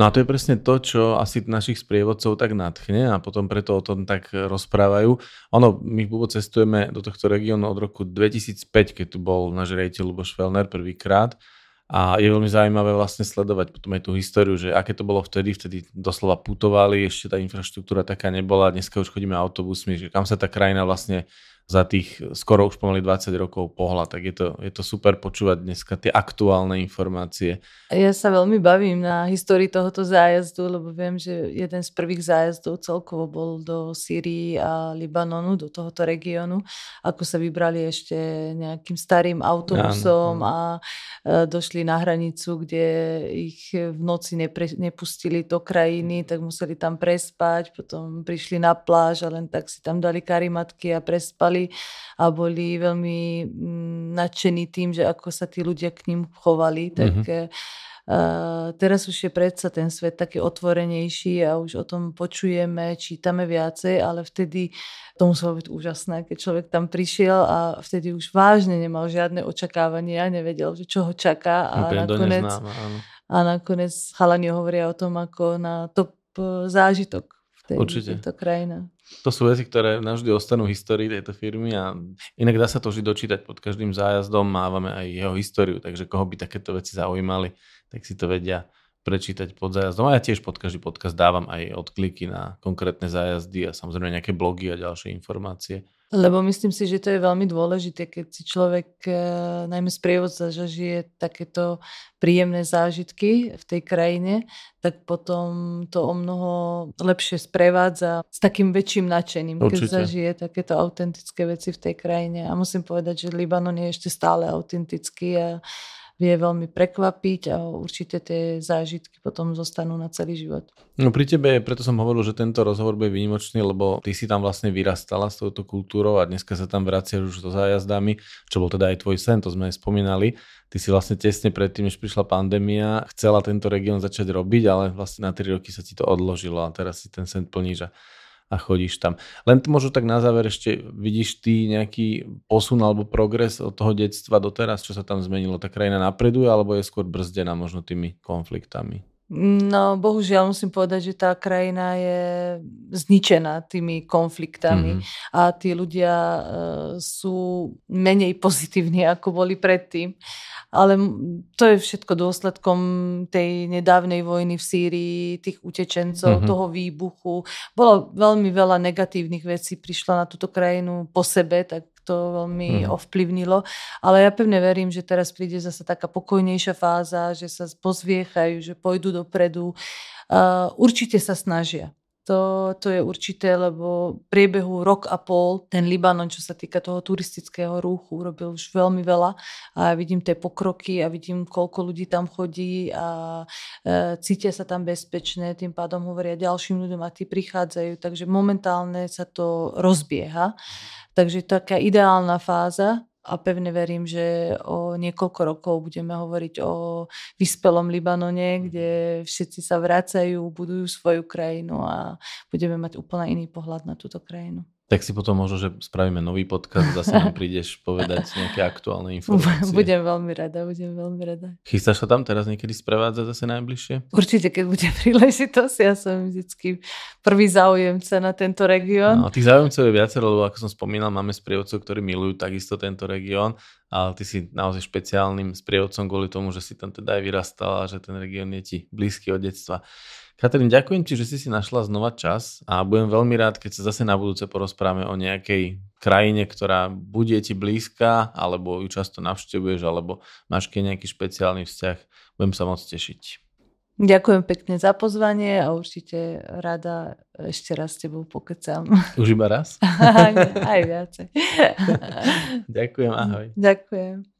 No a to je presne to, čo asi našich sprievodcov tak nadchne a potom preto o tom tak rozprávajú. Ono, my v cestujeme do tohto regiónu od roku 2005, keď tu bol náš rejiteľ Luboš Felner prvýkrát a je veľmi zaujímavé vlastne sledovať potom aj tú históriu, že aké to bolo vtedy, vtedy doslova putovali, ešte tá infraštruktúra taká nebola, dneska už chodíme autobusmi, že kam sa tá krajina vlastne za tých skoro už pomaly 20 rokov pohľad, tak je to, je to super počúvať dneska tie aktuálne informácie. Ja sa veľmi bavím na histórii tohoto zájazdu, lebo viem, že jeden z prvých zájazdov celkovo bol do Sýrii a Libanonu, do tohoto regiónu, ako sa vybrali ešte nejakým starým autobusom a e, došli na hranicu, kde ich v noci nepre, nepustili do krajiny, tak museli tam prespať, potom prišli na pláž a len tak si tam dali karimatky a prespali a boli veľmi mm, nadšení tým, že ako sa tí ľudia k ním chovali. Tak mm-hmm. Uh, teraz už je predsa ten svet taký otvorenejší a už o tom počujeme, čítame viacej, ale vtedy to muselo byť úžasné, keď človek tam prišiel a vtedy už vážne nemal žiadne očakávania, nevedel, že čo ho čaká a nakoniec, a nakoniec chalani hovoria o tom ako na top e, zážitok tej, Určite. tejto krajine. To sú veci, ktoré navždy ostanú v histórii tejto firmy a inak dá sa to vždy dočítať pod každým zájazdom, mávame aj jeho históriu, takže koho by takéto veci zaujímali, tak si to vedia prečítať pod zájazdom. A ja tiež pod každý podcast dávam aj odkliky na konkrétne zájazdy a samozrejme nejaké blogy a ďalšie informácie. Lebo myslím si, že to je veľmi dôležité, keď si človek, e, najmä z že žije takéto príjemné zážitky v tej krajine, tak potom to o mnoho lepšie sprevádza s takým väčším nadšením, Určite. keď zažije takéto autentické veci v tej krajine. A musím povedať, že Libanon je ešte stále autentický a vie veľmi prekvapiť a určite tie zážitky potom zostanú na celý život. No pri tebe, preto som hovoril, že tento rozhovor bude výnimočný, lebo ty si tam vlastne vyrastala s touto kultúrou a dneska sa tam vraciaš už so zájazdami, čo bol teda aj tvoj sen, to sme aj spomínali. Ty si vlastne tesne predtým, než prišla pandémia, chcela tento región začať robiť, ale vlastne na 3 roky sa ti to odložilo a teraz si ten sen plníš a a chodíš tam. Len možno tak na záver ešte vidíš ty nejaký posun alebo progres od toho detstva do teraz, čo sa tam zmenilo? Tá krajina napreduje alebo je skôr brzdená možno tými konfliktami? No, bohužiaľ musím povedať, že tá krajina je zničená tými konfliktami mm-hmm. a tí ľudia uh, sú menej pozitívni, ako boli predtým. Ale to je všetko dôsledkom tej nedávnej vojny v Sýrii, tých utečencov, mm-hmm. toho výbuchu. Bolo veľmi veľa negatívnych vecí, prišla na túto krajinu po sebe, tak to veľmi hmm. ovplyvnilo. Ale ja pevne verím, že teraz príde zase taká pokojnejšia fáza, že sa pozviechajú, že pôjdu dopredu. Uh, určite sa snažia. To, to je určité, lebo v priebehu rok a pol ten Libanon, čo sa týka toho turistického ruchu, robil už veľmi veľa. A vidím tie pokroky a vidím, koľko ľudí tam chodí a e, cítia sa tam bezpečné, tým pádom hovoria ďalším ľuďom a tí prichádzajú, takže momentálne sa to rozbieha. Takže taká ideálna fáza a pevne verím, že o niekoľko rokov budeme hovoriť o vyspelom Libanone, kde všetci sa vracajú, budujú svoju krajinu a budeme mať úplne iný pohľad na túto krajinu. Tak si potom možno, že spravíme nový podcast, zase nám prídeš povedať nejaké aktuálne informácie. Budem veľmi rada, budem veľmi rada. Chystáš sa tam teraz niekedy sprevádzať zase najbližšie? Určite, keď bude príležitosť, ja som vždycky prvý záujemca na tento región. No, tých záujemcov je viacero, lebo ako som spomínal, máme sprievodcov, ktorí milujú takisto tento región, ale ty si naozaj špeciálnym sprievodcom kvôli tomu, že si tam teda aj vyrastal a že ten región je ti blízky od detstva. Katrin, ďakujem ti, že si si našla znova čas a budem veľmi rád, keď sa zase na budúce porozprávame o nejakej krajine, ktorá bude ti blízka, alebo ju často navštevuješ, alebo máš keď nejaký špeciálny vzťah. Budem sa moc tešiť. Ďakujem pekne za pozvanie a určite rada ešte raz s tebou pokecam. Už iba raz? aj, aj viacej. Ďakujem, ahoj. Ďakujem.